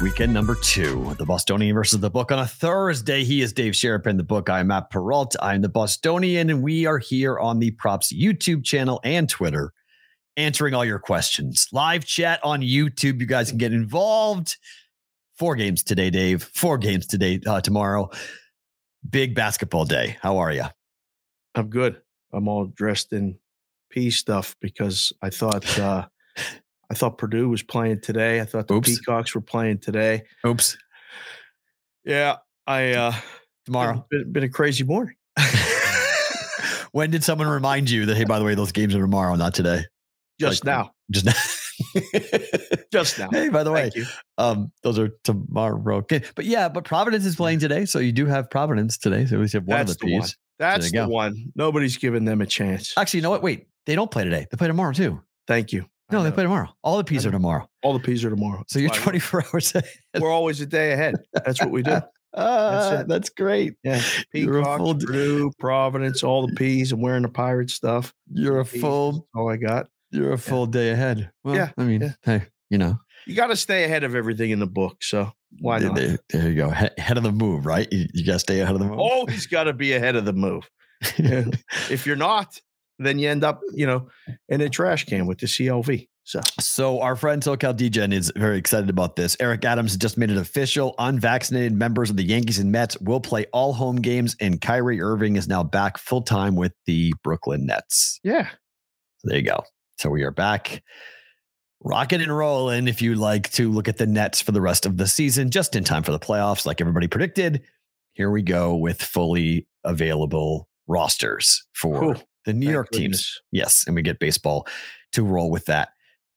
weekend number two. The Bostonian versus the book on a Thursday. He is Dave Sharapan, the book. I'm Matt Perrault. I'm the Bostonian, and we are here on the Props YouTube channel and Twitter answering all your questions. Live chat on YouTube. You guys can get involved. Four games today, Dave. Four games today, uh, tomorrow. Big basketball day. How are you? I'm good. I'm all dressed in pea stuff because I thought uh, I thought Purdue was playing today. I thought the Oops. Peacocks were playing today. Oops. Yeah, I uh, Tomorrow. Been, been a crazy morning. when did someone remind you that, hey, by the way, those games are tomorrow, not today? Just Like, now. Just now. Just now. Hey, by the way, um, those are tomorrow. Okay. But yeah, but Providence is playing today. So you do have Providence today. So at least you have one That's of the the one. That's the go. one. Nobody's giving them a chance. Actually, you know what? Wait, they don't play today. They play tomorrow too. Thank you. No, they play tomorrow. All the P's I are tomorrow. All the peas are tomorrow. So you're 24 hours ahead. We're always a day ahead. That's what we do. Ah, it. that's great. Yeah. You're a Peacocks, full- Purdue, Providence, all the peas. I'm wearing the pirate stuff. You're a Peas, full, all I got. you're a full day ahead. Well, Yeah, I mean, yeah. hey, you know, You got to stay ahead of everything in the book. So why not? there- there you go. He- Head of the move, right? You, you got to stay ahead of the move. Always got to be ahead of the move. If you're not, then you end up, you know, in a trash can with the CLV. So So our friend SoCal DGen is very excited about this. Eric Adams just made it official. Unvaccinated members of the Yankees and Mets will play all home games, and Kyrie Irving is now back full time with the Brooklyn Nets. yeah, So there you go. So we are back, rocking and rolling. If you like to look at the Nets for the rest of the season, just in time for the playoffs, like everybody predicted, here we go with fully available rosters for Cool. The New Thank York teams. Yes, and we get baseball to roll with that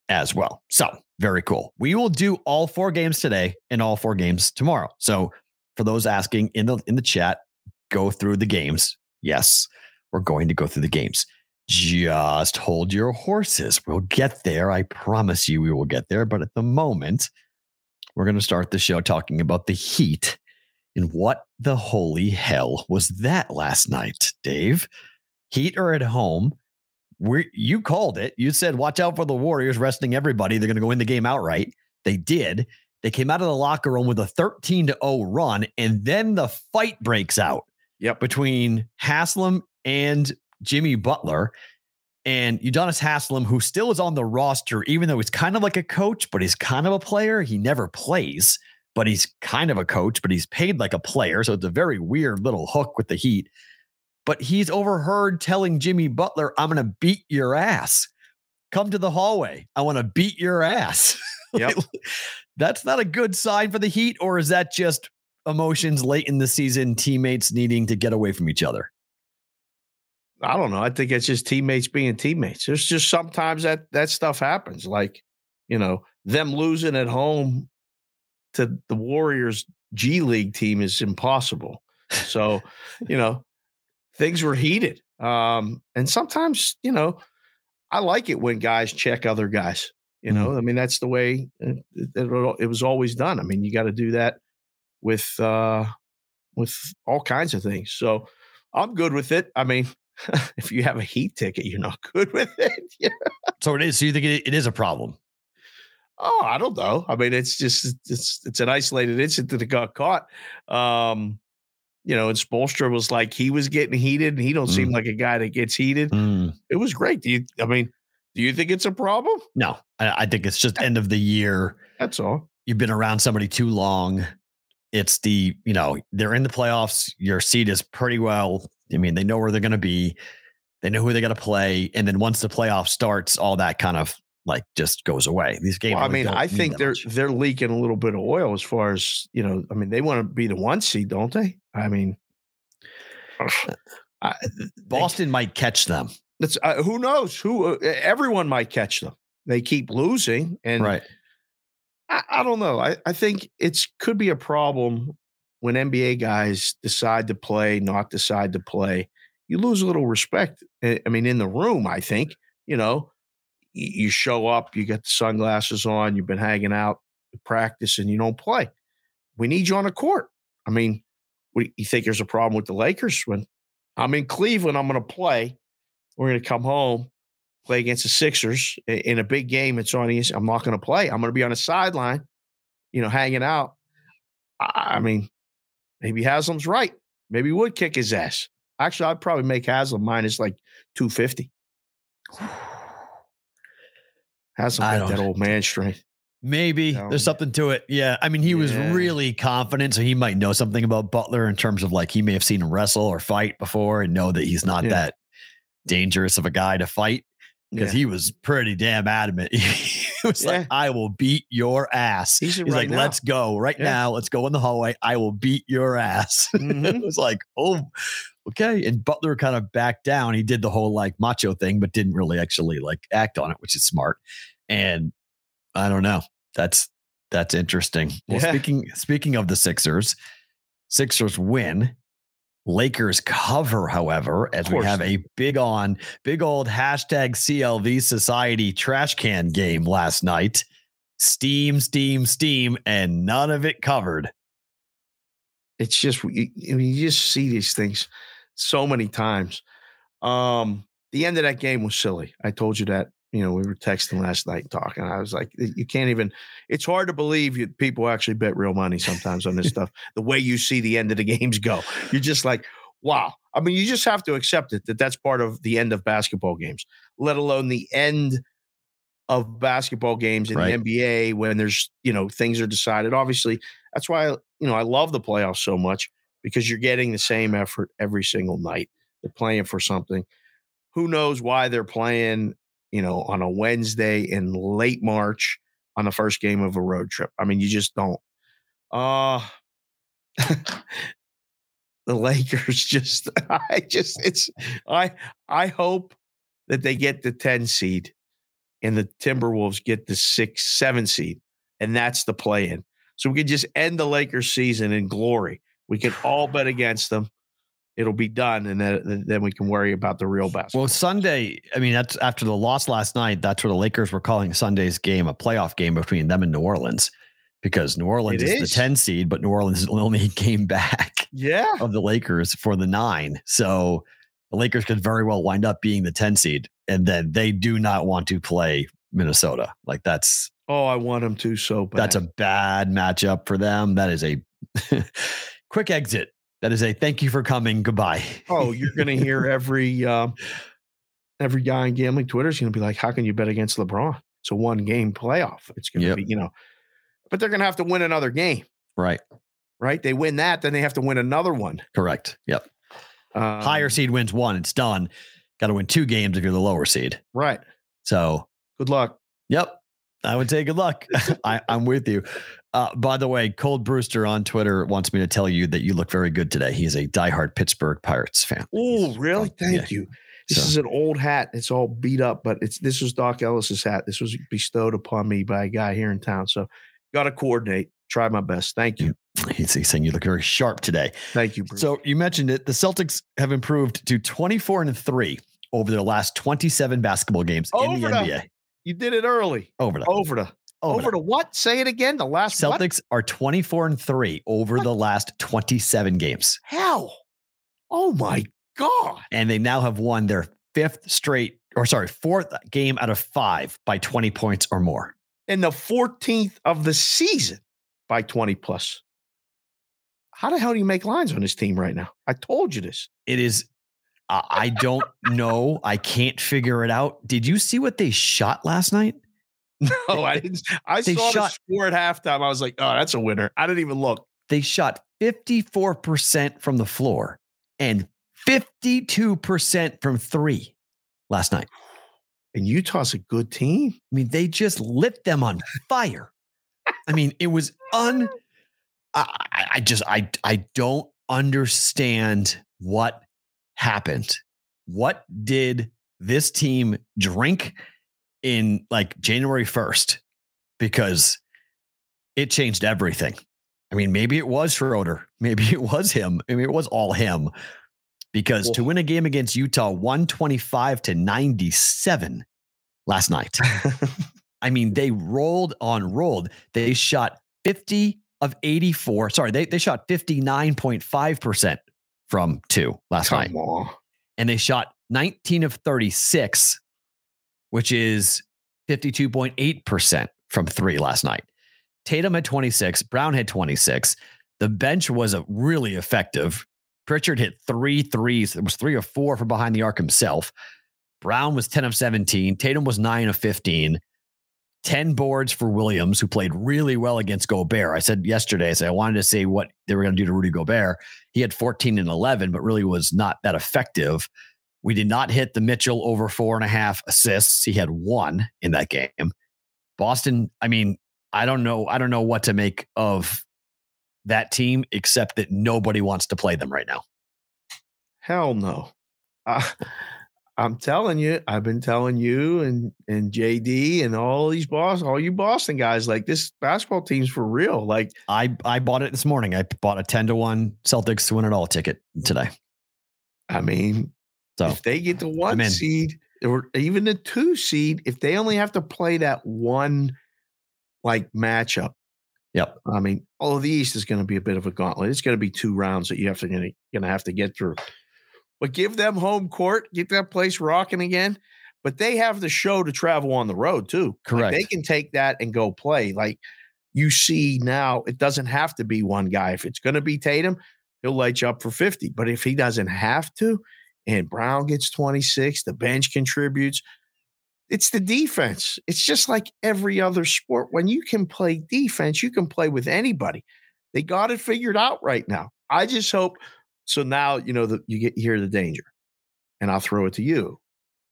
as well. So very cool. We will do all four games today and all four games tomorrow. So for those asking in the in the chat, go through the games. Yes, we're going to go through the games. Just hold your horses. We'll get there. I promise you we will get there. But at the moment, we're going to start the show talking about the Heat and what the holy hell was that last night, Dave? Heat are at home. We you called it. You said, watch out for the Warriors resting everybody. They're going to go win the game outright. They did. They came out of the locker room with a 13 to 0 run, and then the fight breaks out yep. between Haslam and Jimmy Butler. And Udonis Haslam, who still is on the roster, even though he's kind of like a coach, but he's kind of a player. He never plays, but he's kind of a coach, but he's paid like a player. So it's a very weird little hook with the Heat. But he's overheard telling Jimmy Butler, I'm going to beat your ass. Come to the hallway. I want to beat your ass. Yep. That's not a good sign for the Heat, or is that just emotions late in the season, teammates needing to get away from each other? I don't know. I think it's just teammates being teammates. There's just sometimes that that stuff happens. Like, you know, them losing at home to the Warriors G League team is impossible. So, you know, things were heated. Um, and sometimes, you know, I like it when guys check other guys. You know, I mean, that's the way it, it, it- it was always done. I mean, you got to do that with uh with all kinds of things. So I'm good with it. I mean, if you have a heat ticket, you're not good with it. Yeah. So it is. So you think it, it is a problem? Oh, I don't know. I mean, it's just it's it's an isolated incident that got caught. Um, you know, and Spoelstra was like he was getting heated, and he don't seem Mm. like a guy that gets heated. Mm, It was great. Do you? I mean, do you think it's a problem? no, I, I think it's just end of the year. That's all. You've been around somebody too long. It's the you know they're in the playoffs. Your seat is pretty well. I mean, they know where they're going to be. They know who they got to play, and then once the playoff starts, all that kind of like just goes away. These games. Well, I mean, I think that they're much. they're leaking a little bit of oil as far as you know. I mean, they want to be the one seed, don't they? I mean, I, Boston might catch them. That's uh, who knows who uh, everyone might catch them. They keep losing, and right. I, I don't know. I, I think it's could be a problem when NBA guys decide to play, not decide to play. You lose a little respect. I I mean, in the room, I think you know, y- you show up, you get the sunglasses on, you've been hanging out, practice, and you don't play. We need you on the court. I mean, you think there's a problem with the Lakers when I'm in Cleveland? I'm going to play. We're going to come home, play against the Sixers in a big game. It's on. ES- I'm not going to play. I'm going to be on the sideline, you know, hanging out. I I mean, maybe Haslam's right. Maybe he would kick his ass. Actually, I'd probably make Haslam minus like 250. I got that old man strength. Maybe there's something to it. Yeah. I mean, he was really confident, so he might know something about Butler in terms of like he may have seen him wrestle or fight before and know that he's not Yeah. that dangerous of a guy to fight because Yeah. he was pretty damn adamant. he was Yeah. like, I will beat your ass. He's He's right like, now. let's go right Yeah. now. Let's go in the hallway. I will beat your ass. Mhm. it was like, oh, okay. And Butler kind of backed down. He did the whole like macho thing, but didn't really actually like act on it, which is smart. And I don't know. That's that's interesting. Well, Yeah. speaking speaking of the Sixers, Sixers win. Lakers cover, however, as we have a big on, big old hashtag CLV Society trash can game last night. Steam, steam, steam, and none of it covered. it's just you, you you just see these things so many times. Um, the end of that game was silly. I told you that. You know, we were texting last night talking. I was like, you can't even. It's hard to believe you, people actually bet real money sometimes on this stuff. The way you see the end of the games go, you're just like, wow. I mean, you just have to accept it that that's part of the end of basketball games, let alone the end of basketball games in Right. the NBA when there's you know things are decided. Obviously, that's why you know I love the playoffs so much because you're getting the same effort every single night. They're playing for something. Who knows why they're playing? You know, on a Wednesday in late March on the first game of a road trip. I mean, you just don't. Uh the Lakers just I just it's I I hope that they get the 10 seed and the Timberwolves get the six, seven seed. And that's the play in. So we can just end the Lakers season in glory. We can all bet against them. It'll be done. And then, then we can worry about the real basketball. Well, Sunday, I mean, that's after the loss last night. That's where the Lakers were calling Sunday's game a playoff game between them and New Orleans because New Orleans is, is. the 10 seed, but New Orleans is the only came back yeah. of the Lakers for the nine. So the Lakers could very well wind up being the 10 seed. And then they do not want to play Minnesota. Like that's Oh, I want them to so bad. that's a bad matchup for them. That is a quick exit. That is a thank you for coming. Goodbye. oh, you're gonna hear every um, every guy on gambling Twitter is gonna be like, How can you bet against LeBron? It's a one game playoff. It's gonna Yep. be, you know, but they're gonna have to win another game, Right. right? They win that, then they have to win another one. Correct. Yep. Um, Higher seed wins one. It's done. Got to win two games if you're the lower seed. Right. So, Good luck. yep. I would say good luck. I, I'm with you. Uh, by the way, Cold Brewster on Twitter wants me to tell you that you look very good today. He's a diehard Pittsburgh Pirates fan. Oh, really? Thank yeah. you. This So- is an old hat. It's all beat up, but it's this was Dock Ellis's hat. This was bestowed upon me by a guy here in town. So got to coordinate. Try my best. Thank you. He's, he's saying you look very sharp today. Thank you, Bruce. So you mentioned it. The Celtics have improved to 24 and three over their last 27 basketball games in the the- NBA. you did it early. Over the Over the Oh, over, over the what? Say it again. The last what? Celtics are 24 and three over the last 27 games. How? Oh my God. and they now have won their fifth straight, or sorry, fourth game out of five by 20 points or more. In the 14th of the season by 20 plus. How the hell do you make lines on this team right now? I told you this. It is, I don't know. I can't figure it out. Did you see what they shot last night? No, I didn't. I They saw shot- the score at halftime. I was like, oh, that's a winner. I didn't even look. They shot 54% from the floor and 52% from three last night. And Utah's a good team. I mean, they just lit them on fire. I mean, it was un. I, I just I I don't understand what happened. What did this team drink in like January first? Because it changed everything. I mean, maybe it was Schroeder. Maybe it was him. I mean, it was all him. Because to win a game against Utah, 125 to 97 last night. I mean, they rolled on rolled. They shot 50 of 84. Sorry, they, they shot 59.5% from two last Come night. on. And they shot 19 of 36, which is 52.8% from three last night. Tatum had 26, Brown had 26. The bench was really effective. Pritchard hit three threes. It was three or four from behind the arc himself. Brown was 10 of 17. Tatum was 9 of 15. 10 boards for Williams, who played really well against Gobert. I said yesterday, I said I wanted to see what they were going to do to Rudy Gobert. He had 14 and 11, but really was not that effective. We did not hit the Mitchell over four and a half assists. He had one in that game. Boston, I mean, I don't know. I don't know what to make of that team, except that nobody wants to play them right now. Hell no. Uh, I'm telling you, I've been telling you and and JD and all these boss, all you Boston guys, like this basketball team's for real. Like I I bought it this morning. I bought a 10 to 1 Celtics to win it all ticket today. I mean, So if they get the one seed or even the two seed, if they only have to play that one like matchup, Yep. I mean, all of the East is going to be a bit of a gauntlet. It's going to be two rounds that you have to going to have to get through. But give them home court, get that place rocking again. But they have the show to travel on the road too. Like, Correct. they can take that and go play. Like you see now, it doesn't have to be one guy. If it's going to be Tatum, he'll light you up for 50. But if he doesn't have to, and Brown gets 26, the bench contributes. It's the defense. It's just like every other sport. When you can play defense, you can play with anybody. They got it figured out right now. I just hope. So now you know that you get hear the danger, and I'll throw it to you.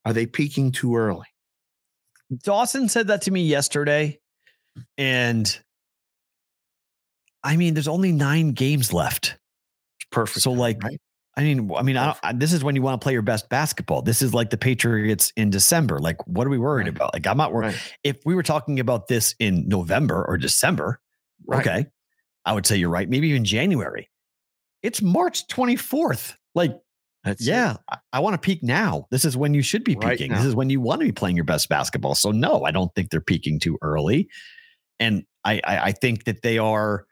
Are they peaking too early? Dawson said that to me yesterday. And I mean, there's only nine games left. It's perfect. So, like, right? I mean, I mean, I don't, I, this is when you want to play your best basketball. This is like the Patriots in December. Like, what are we worried Right. about? Like, I'm not worried. Right. If we were talking about this in November or December, Right. okay, I would say you're right. Maybe even January. It's March 24th. Like, That's yeah, I, I want to peak now. This is when you should be peaking. This is when you want to be playing your best basketball. So no, I don't think they're peaking too early. And I, I, I think that they are.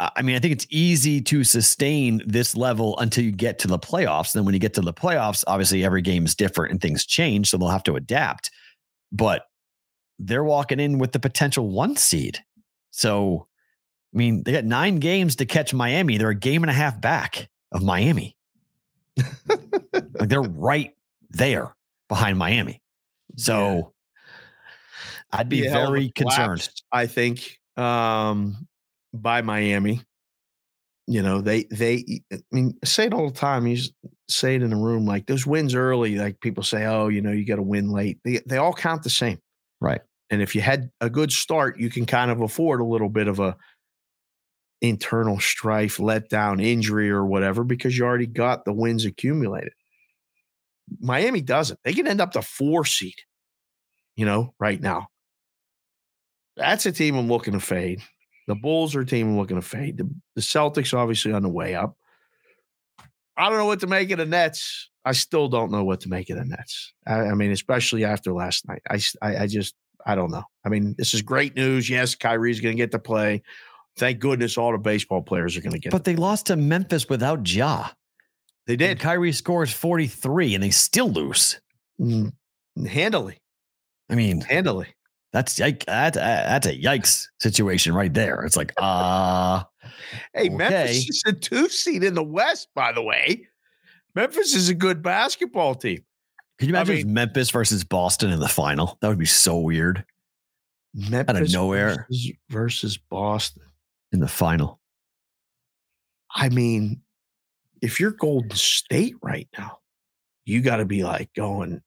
I mean, I think it's easy to sustain this level until you get to the playoffs. Then when you get to the playoffs, obviously every game is different and things change, so they'll have to adapt. But they're walking in with the potential one seed. So, I mean, they got nine games to catch Miami. They're a game and a half back of Miami. like they're right there behind Miami. So I'd be hell very concerned. I think um, by Miami. You know, they they I mean, I say it all the time. You say it in the room like those wins early, like people say, oh, you know, you got to win late. They they all count the same. Right. And if you had a good start, you can kind of afford a little bit of a internal strife, letdown, injury, or whatever, because you already got the wins accumulated. Miami doesn't. They can end up the four seed, you know, right now. That's a team I'm looking to fade. The Bulls are a team looking to fade. The, the Celtics obviously on the way up. I don't know what to make of the Nets. I still don't know what to make of the Nets. I, I mean, especially after last night. I I just, I don't know. I mean, this is great news. Yes, Kyrie's going to get to play. Thank goodness all the baseball players are going to get. But they lost to Memphis without Ja. they And did Kyrie scores 43 and they still lose. Mm, handily, I mean, handily. That's yike, that's, that's a yikes situation right there. It's like, uh, Hey, Okay. Memphis is a two seed in the West, by the way. Memphis is a good basketball team. Can you I imagine if mean- Memphis versus Boston in the final? That would be so weird Memphis nowhere. versus, versus Boston. in the final. I mean, if you're Golden State right now, you got to be like going,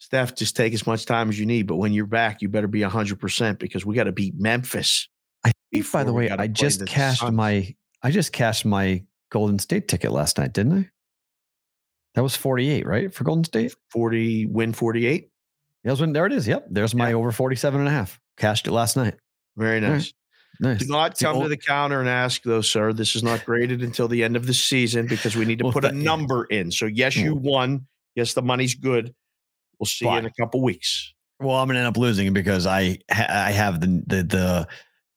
Steph, just take as much time as you need. But when you're back, you better be 100% because we got to beat Memphis. I think, by the way, I just cashed Suns. my I just cashed my Golden State ticket last night, didn't I? That was 48, right? For Golden State? 40, win 48. That was when there it is. Yep. There's my Yeah. over 47 and a half. Cashed it last night. Very All right. nice. Nice. Do not come to the counter and ask, though, sir. This is not graded until the end of the season because we need to Well, put a that- yeah. number in. So, yes, you won. Yes, the money's good. We'll see you in a couple weeks. Well, I'm gonna end up losing because I I have the the the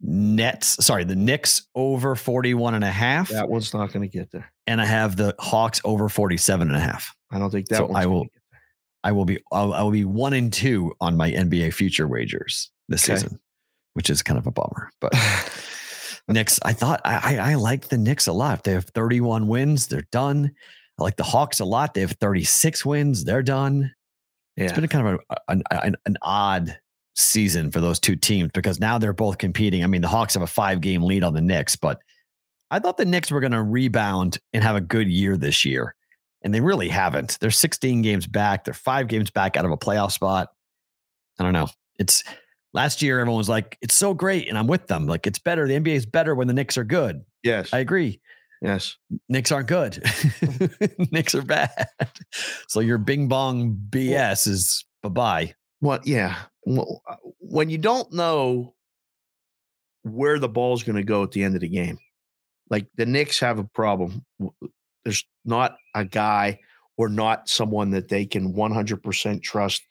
Nets, sorry, the Knicks over 41 and a half, That one's not going to get there. and I have the Hawks over 47 and a half. I don't think that So one's I will- get there. I will be I'll, I will be one and two on my NBA future wagers this Okay. season, which is kind of a bummer. But Knicks, I thought I, I I like the Knicks a lot. They have 31 wins, they're done. I like the Hawks a lot. They have 36 wins, they're done. It's Yeah. been a kind of a, an, an an odd season for those two teams because now they're both competing. I mean, the Hawks have a five game lead on the Knicks, but I thought the Knicks were going to rebound and have a good year this year, and they really haven't. They're 16 games back. They're five games back out of a playoff spot. I don't know. It's last year everyone was like, "It's so great," and I'm with them. Like, it's better. The NBA is better when the Knicks are good. Yes. I agree. Yes. Knicks aren't good. Knicks are bad. So your Bing Bong BS is bye bye. Well, yeah. Well, uh, When you don't know where the ball's going to go at the end of the game, like the Knicks have a problem. There's not a guy or not someone that they can 100% trust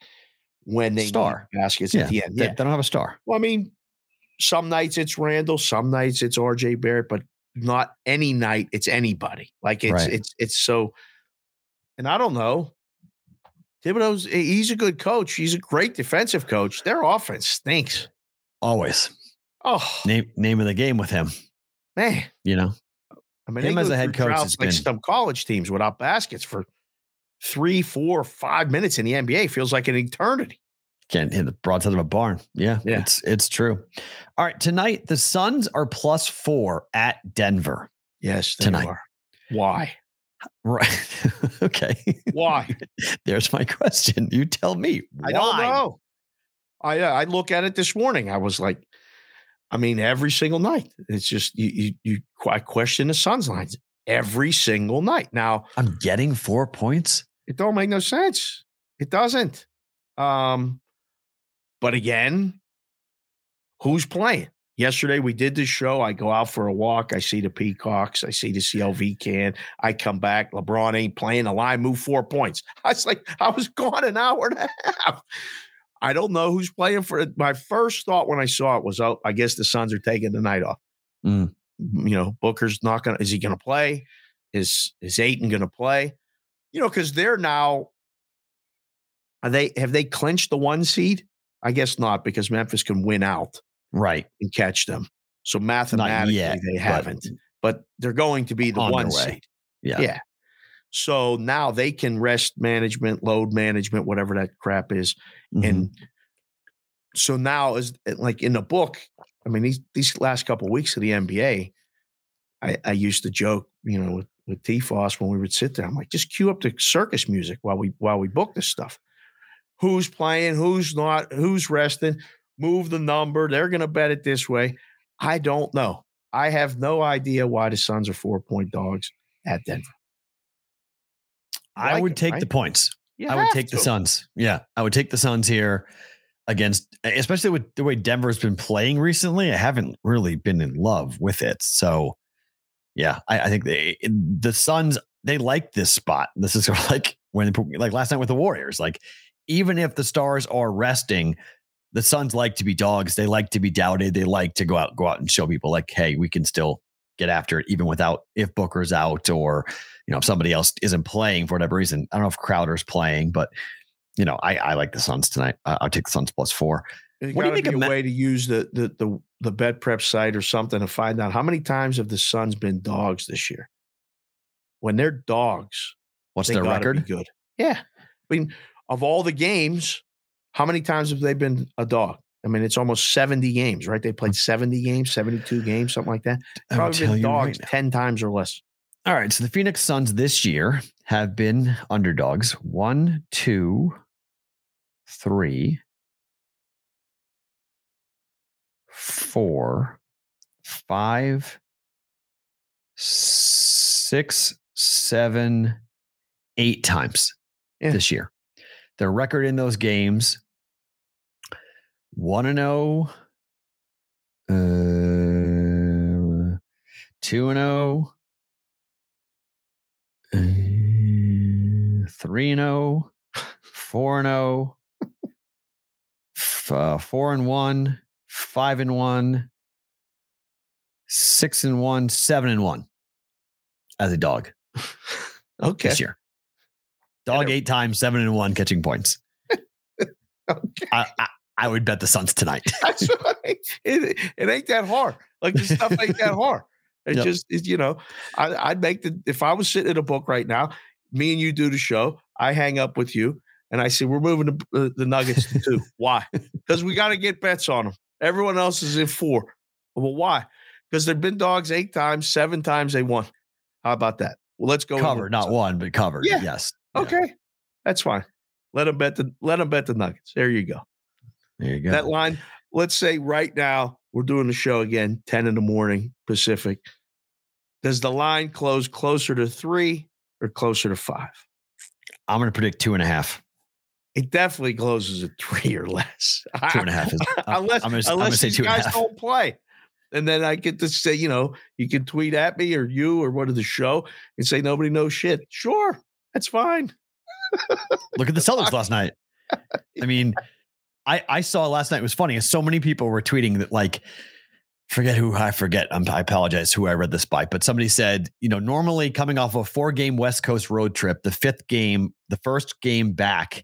when they Star. need baskets Yeah, at the end. They, Yeah. they don't have a star. Well, I mean, some nights it's Randle, some nights it's RJ Barrett, but not any night it's anybody. Like it's Right. it's it's so and I don't know. Thibodeau's he's a good coach. He's a great defensive coach. Their offense stinks. Always Oh name name of the game with him. man. You know, I mean, Him as a head coach has like been- some college teams without baskets for three, four, five minutes in the NBA feels like an eternity. Can't hit the broadside of a barn. Yeah, Yeah. it's it's true. All right, tonight the Suns are plus four at Denver. Yes, Tonight. are. Why? Right. okay. Why? There's my question. You tell me. I don't know. I uh, I look at it this morning. I was like, I mean, every single night. It's just you you, you I question the Suns lines every single night. Now I'm getting four points. it don't make no sense. It doesn't. Um, but again, who's playing? Yesterday we did this show. I go out for a walk. I see the Peacocks. I see the CLV can. I come back. LeBron ain't playing. The line move four points. I was like, I was gone an hour and a half. I don't know who's playing for it. My first thought when I saw it was, oh, I guess the Suns are taking the night off. Mm. You know, Booker's not gonna. Is he gonna play? Is is Ayton gonna play? You know, because they're now. Are they have they clinched the one seed? I guess not, because Memphis can win out Right. and catch them. So mathematically, yet, they haven't. But, they're going to be the on one seed. Yeah. Yeah. So now they can rest management, load management, whatever that crap is. Mhm. And so now is like in the book, I mean, these these last couple of weeks of the NBA, I, I used to joke, you know, with, with T Foss when we would sit there. I'm like, just cue up the circus music while we while we book this stuff. Who's playing, who's not, who's resting, move the number. They're gonna bet it this way. I don't know. I have no idea why the Suns are four point dogs at Denver. I like would it, take the points. You I would take the to. Suns. Yeah, I would take the Suns here against, especially with the way Denver's been playing recently. I haven't really been in love with it. So, yeah, I, I think they, the Suns they like this spot. This is sort of like when like last night with the Warriors. Like even if the stars are resting, the Suns like to be dogs. They like to be doubted. They like to go out go out and show people like, hey, we can still get after it even without if Booker's out or you know if somebody else isn't playing for whatever reason. I don't know if Crowder's playing, but you know I, I like the Suns tonight. I, I'll take the Suns plus four. There's What do you gotta think be of a Ma- way to use the, the the the bet prep site or something to find out how many times have the Suns been dogs this year? When they're dogs, What's they their gotta be record? Good. Yeah. I mean, of all the games, how many times have they been a dog? I mean, it's almost 70 games, right? They played mm. 70 games, 72 games, something like that. Probably tell been you right 10 times or less. All right. So the Phoenix Suns this year have been underdogs. One, two, three, four, five, six, seven, eight times Yeah. this year. Their record in those games. One and oh, uh, two and oh, uh, three and oh, four and oh, f- uh, four and one, five and one, six and one, seven and one. As a dog. Okay. this year. Dog eight times, seven and one catching points. Okay. I, I, I would bet the Suns tonight. That's right. It, it ain't that hard. Like this stuff ain't that hard. It Yep. just is, you know, I, I'd make the if I was sitting in a book right now, me and you do the show. I hang up with you and I say we're moving the, uh, the Nuggets to two. why? Because we got to get bets on them. Everyone else is in four. Well, why? Because they've been dogs eight times, seven times they won. How about that? Well, let's go cover, not one, but covered. Yeah. Yes. Yeah. Okay, that's fine. Let them bet the let them bet the Nuggets. There you go. There you go. That line, let's say right now, we're doing the show again, 10 in the morning Pacific. Does the line close closer to three or closer to five? I'm going to predict two and a half. It definitely closes at three or less. Two and a half is. Uh, unless I'm gonna, I'm unless say these two and a guys half. don't play. And then I get to say, you know, you can tweet at me or you or what of the show and say nobody knows shit. Sure, that's fine. Look at the Celtics last night. I mean, I I saw last night it was funny. So many people were tweeting that like forget who I forget. I'm, I apologize who I read this by, but somebody said, you know, normally coming off a four game West Coast road trip, the fifth game, the first game back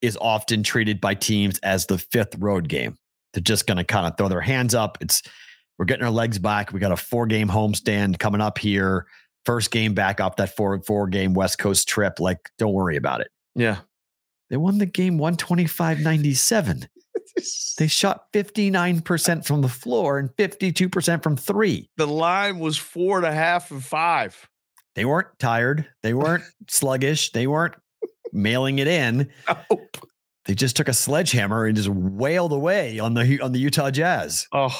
is often treated by teams as the fifth road game. They're just going to kind of throw their hands up. It's we're getting our legs back. We got a four game homestand coming up here. First game back off that four four game West Coast trip. Like, don't worry about it. Yeah. They won the game 125 97. They shot 59% from the floor and 52% from three. the line was four and a half and five. They weren't tired. They weren't sluggish. They weren't mailing it in. Nope. They just took a sledgehammer and just wailed away on the on the Utah Jazz. Oh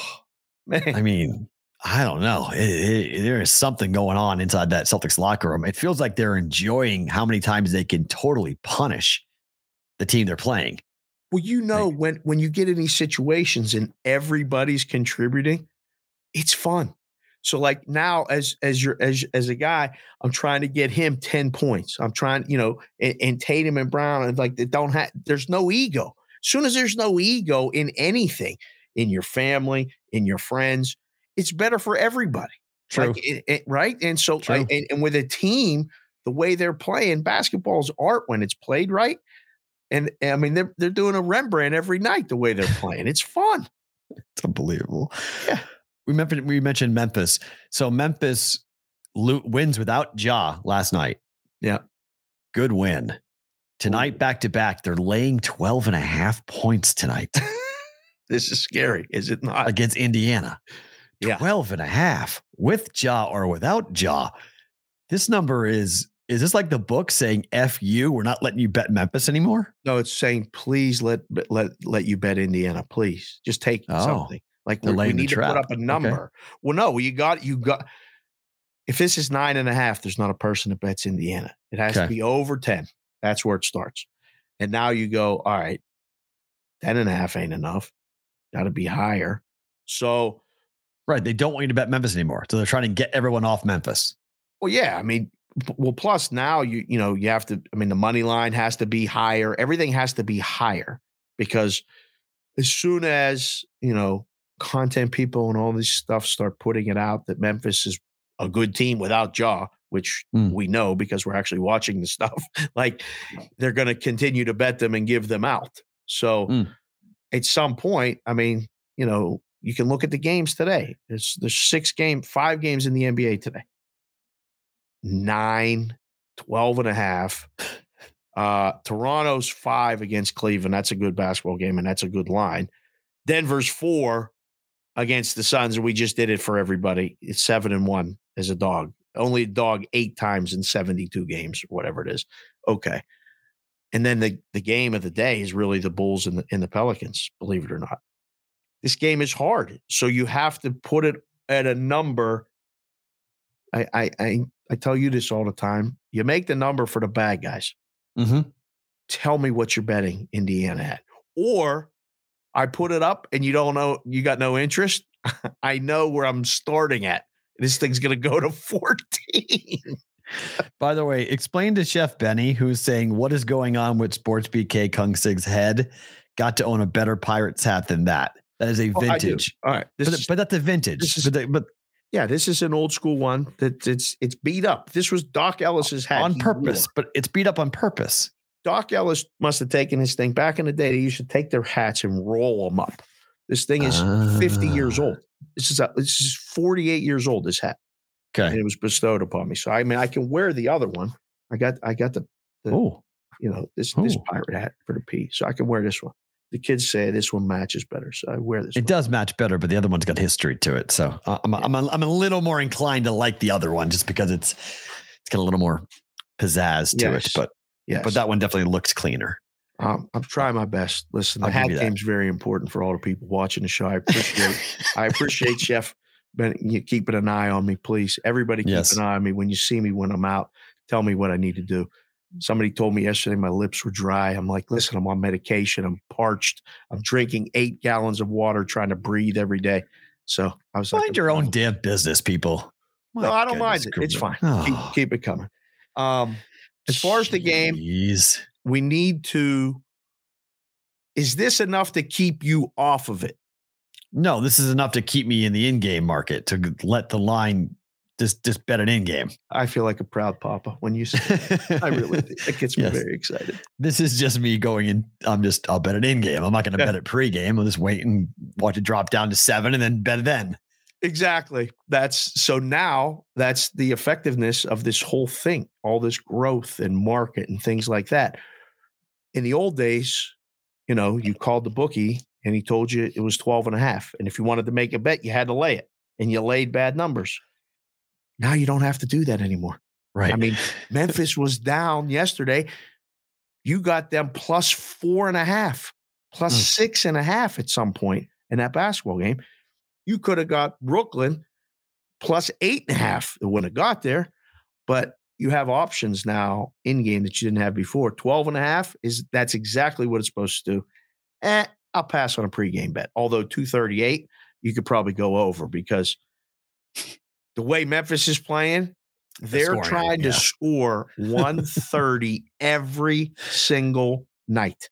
man. I mean, I don't know. It- it- there is something going on inside that Celtics locker room. It feels like they're enjoying how many times they can totally punish the team they're playing. Well, you know, when when you get in these situations and everybody's contributing, it's fun. So like now, as as your as as a guy, I'm trying to get him 10 points. I'm trying, you know, and, and Tatum and Brown, and like they don't have there's no ego. As soon as there's no ego in anything, in your family, in your friends, it's better for everybody. Like, it- it- right? And so, True. I- and, and with a team, the way they're playing, basketball's art when it's played right. And I mean, they're they're doing a Rembrandt every night the way they're playing. It's fun. It's unbelievable. Yeah. We mentioned we mentioned Memphis. So Memphis wins without Ja last night. Yeah. Good win. Tonight, back to back, they're laying 12 and a half points tonight This is scary, is it not? against Indiana. Yeah. 12 and a half with Ja or without Ja. This number is, is this like the book saying F you? We're not letting you bet Memphis anymore? No, it's saying please let let let you bet Indiana, please. Just take Oh. something. Like we, need to put up a number. Well, no, you got you got. If this is nine and a half, there's not a person that bets Indiana. It has to be over ten. That's where it starts. And now you go, all right, 10 and a half ain't enough. Got to be higher. So, Right. They don't want you to bet Memphis anymore. So they're trying to get everyone off Memphis. well, yeah, I mean, well, plus now you you know you have to. I mean, the money line has to be higher. Everything has to be higher because as soon as you know content people and all this stuff start putting it out that Memphis is a good team without Ja, which Mm. we know because we're actually watching the stuff. like they're going to continue to bet them and give them out. So Mm. at some point, I mean, you know, you can look at the games today. There's there's six game, five games in the NBA today. Nine, 12 and a half. Uh, Toronto's five against Cleveland. That's a good basketball game, and that's a good line. Denver's four against the Suns, we just did it for everybody. It's seven and one as a dog only a dog eight times in 72 games whatever it is. Okay. And then the, the game of the day is really the Bulls and the, and the Pelicans, believe it or not. This game is hard. So you have to put it at a number. I, I, I, I tell you this all the time. You make the number for the bad guys. Mm-hmm. Tell me what you're betting Indiana at. Or I put it up and you don't know, you got no interest. I know where I'm starting at. This thing's going to go to 14. By the way, explain to Chef Benny, who's saying, What is going on with Sports BK Kung Sig's head? Got to own a better Pirates hat than that. That is a Oh, vintage. All right. But, is, but that's a vintage. this is- but, the- but yeah, this is an old school one that it's it's beat up. This was Dock Ellis's hat on purpose, but it's beat up on purpose. Dock Ellis must have taken his thing back in the day. They used to take their hats and roll them up. This thing is 50 years Ah. old. This is a, this is 48 years old. This hat, and Okay. it was bestowed upon me. So I mean, I can wear the other one. I got I got the Oh, you know this this pirate hat for the P, so I can wear this one. The kids say this one matches better, so I wear this. it one. does match better, but the other one's got history to it. So uh, I'm, I'm, a, I'm a little more inclined to like the other one just because it's it's got a little more pizzazz to Yes. it. But Yes, but that one definitely looks cleaner. um, I'm trying my best. Listen, the I'll hat game's very important for all the people watching the show. I appreciate I appreciate Chef Ben you keeping an eye on me, please. Everybody keep Yes. an eye on me. When you see me when I'm out, tell me what I need to do. Somebody told me yesterday my lips were dry. I'm like, listen, I'm on medication. I'm parched. I'm drinking eight gallons of water, trying to breathe every day. So I was like, Mind your own damn business, people. No, I don't mind it. It's fine. Keep, Oh, keep it coming. Um, as far as the game, Jeez. we need to. Is this enough to keep you off of it? No, this is enough to keep me in the in-game market to let the line just just bet an in-game. I feel like a proud papa when you say that. I really. It gets me Yes. very excited. This is just me going in. I'm just I'll bet it in-game. I'm not going to Yeah. bet it pre-game. I'll just wait and watch it drop down to seven and then bet it then. Exactly. That's so now that's the effectiveness of this whole thing, all this growth and market and things like that. In the old days, you know, you called the bookie and he told you it was 12 and a half. And if you wanted to make a bet, you had to lay it and you laid bad numbers. Now you don't have to do that anymore. Right. I mean, Memphis was down yesterday. You got them plus four and a half, plus Mm. six and a half at some point in that basketball game. You could have got Brooklyn plus eight and a half. It wouldn't have got there, but you have options now in game that you didn't have before. 12 and a half is that's exactly what it's supposed to do. Eh, I'll pass on a pregame bet. Although 238, you could probably go over because the way Memphis is playing, they're trying yeah. to score 130 every single night.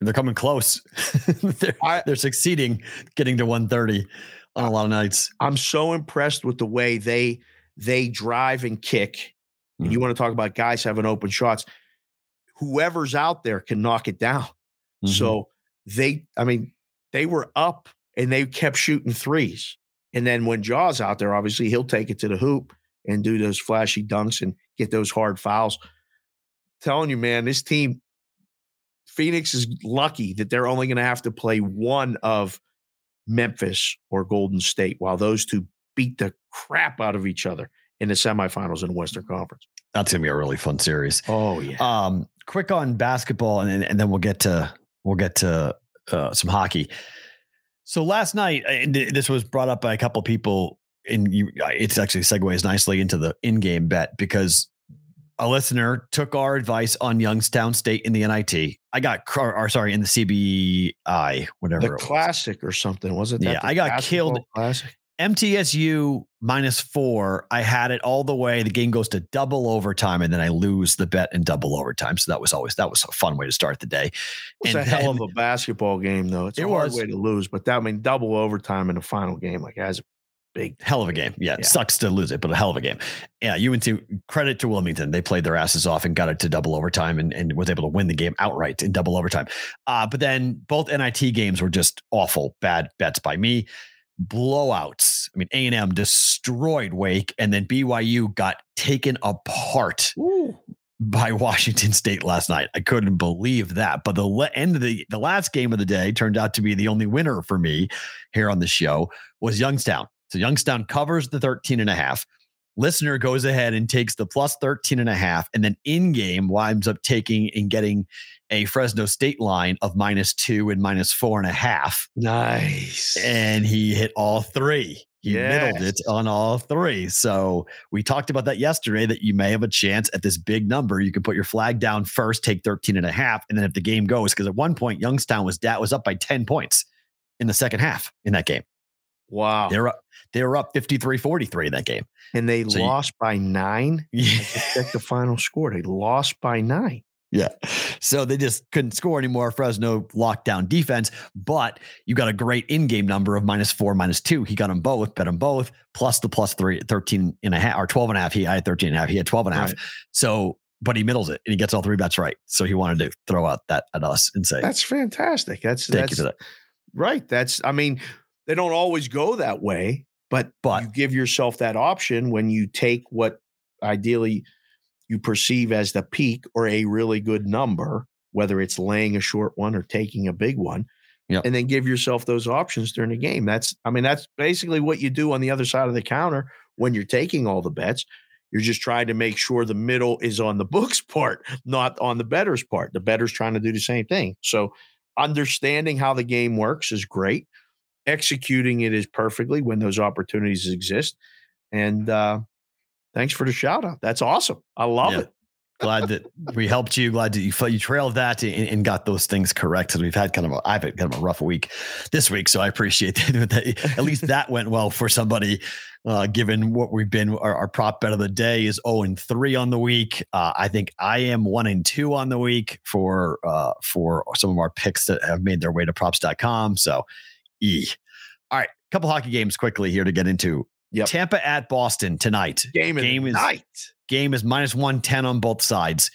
they're coming close. they're, I- they're succeeding getting to 130 on a lot of nights. I'm so impressed with the way they they drive and kick. And you want to talk about guys having open shots. Whoever's out there can knock it down. Mhm. So they, I mean, they were up and they kept shooting threes. And then when Ja's out there, obviously he'll take it to the hoop and do those flashy dunks and get those hard fouls. telling you, man, this team, Phoenix is lucky that they're only going to have to play one of Memphis or Golden State while those two beat the crap out of each other in the semifinals in the Western Conference. That's gonna be a really fun series. Oh, yeah. Um, quick on basketball, and then, and then we'll get to we'll get to uh, some hockey. So last night, uh, and this was brought up by a couple people, and you, uh, it's actually segues nicely into the in-game bet because a listener took our advice on Youngstown State in the NIT. I got, or, or sorry, in the CBI, whatever. the classic or something, was it? that Yeah, I got killed. Classic. MTSU minus four. I had it all the way. The game goes to double overtime, and then I lose the bet in double overtime. So that was always that was a fun way to start the day. It's a hell of a basketball game, though. It's a It hard was. way to lose, but that I mean double overtime in the final game, like has a big. Hell of a game. Yeah, it Yeah. sucks to lose it, but a hell of a game. Yeah, UNC credit to Wilmington. They played their asses off and got it to double overtime and, and was able to win the game outright in double overtime. Uh, but then both NIT games were just awful, bad bets by me. Blowouts. I mean, A&M destroyed Wake and then BYU got taken apart by Washington State last night. I couldn't believe that. But the le- end of the the last game of the day turned out to be the only winner for me here on the show was Youngstown. So Youngstown covers the 13 and a half. Listener goes ahead and takes the plus 13 and a half and then in game winds up taking and getting a Fresno State line of minus two and minus four and a half. Nice. And he hit all three. He yes. middled it on all three. So we talked about that yesterday that you may have a chance at this big number. You can put your flag down first, take 13 and a half. And then if the game goes, because at one point Youngstown was that was up by 10 points in the second half in that game. Wow. They're up, they were up 53 43 in that game. And they so lost you, by nine. Yeah. Check the final score. They lost by nine. Yeah. So they just couldn't score anymore. Fresno lockdown defense, but you got a great in game number of minus four, minus two. He got them both, bet them both, plus the plus three, 13 and a half or 12 and a half. He I had 13 and a half. He had 12 and a half. Right. So, but he middles it and he gets all three bets right. So he wanted to throw out that at us and say, That's fantastic. That's, thank that's, you for that. Right. That's, I mean, they don't always go that way, but, but you give yourself that option when you take what ideally you perceive as the peak or a really good number, whether it's laying a short one or taking a big one. Yep. And then give yourself those options during the game. That's, I mean, that's basically what you do on the other side of the counter when you're taking all the bets. You're just trying to make sure the middle is on the books part, not on the better's part. The better's trying to do the same thing. So, understanding how the game works is great executing it is perfectly when those opportunities exist. And uh, thanks for the shout out. That's awesome. I love yeah. it. glad that we helped you. Glad that you you trailed that and, and got those things correct. Because we've had kind of a I've had kind of a rough week this week, so I appreciate that. at least that went well for somebody. Uh, given what we've been, our, our, prop bet of the day is 0 and 3 on the week. Uh, I think I am 1 and 2 on the week for uh, for some of our picks that have made their way to props.com. So E. All right, a couple hockey games quickly here to get into. Yep. Tampa at Boston tonight. Game, game is night. Game is minus 110 on both sides.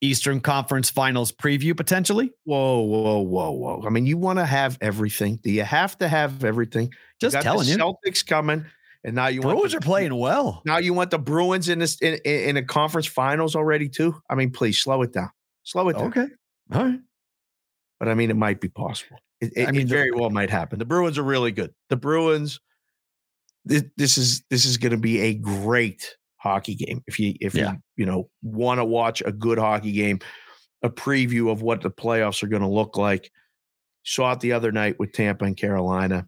Eastern Conference Finals preview potentially? Whoa, whoa, whoa, whoa. I mean, you want to have everything. Do you have to have everything? Just you telling you. Celtics coming. And now you Bruins the, are playing well. Now you want the Bruins in this in, in, in a conference finals already too. I mean, please slow it down. Slow it down. Okay. All right. But I mean, it might be possible. It, it, I mean, it very well might happen. The Bruins are really good. The Bruins. This, this is this is going to be a great hockey game. If you if yeah. you you know want to watch a good hockey game, a preview of what the playoffs are going to look like. Saw it the other night with Tampa and Carolina.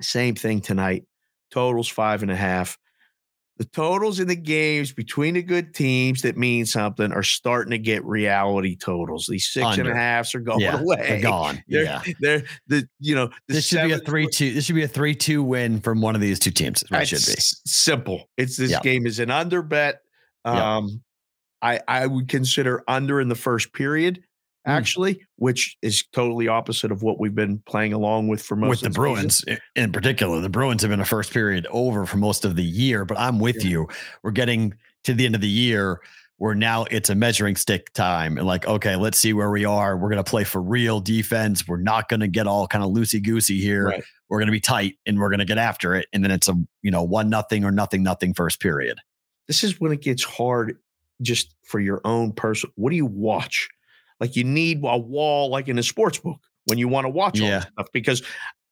Same thing tonight. Totals five and a half the totals in the games between the good teams that mean something are starting to get reality totals. These six Under. and a halfs are going yeah, away. They're gone. They're, yeah. They're the you know the this should be a three two. This should be a three two win from one of these two teams. It should be simple. It's this game is an under bet. Um, I I would consider under in the first period. Hmm. actually, mm. which is totally opposite of what we've been playing along with for most with the, the Bruins season. in particular. The Bruins have been a first period over for most of the year, but I'm with yeah. you. We're getting to the end of the year where now it's a measuring stick time and like, okay, let's see where we are. We're going to play for real defense. We're not going to get all kind of loosey goosey here. Right. We're going to be tight and we're going to get after it. And then it's a, you know, one nothing or nothing, nothing first period. This is when it gets hard just for your own person. What do you watch? Like you need a wall like in a sports book when you want to watch all yeah. stuff because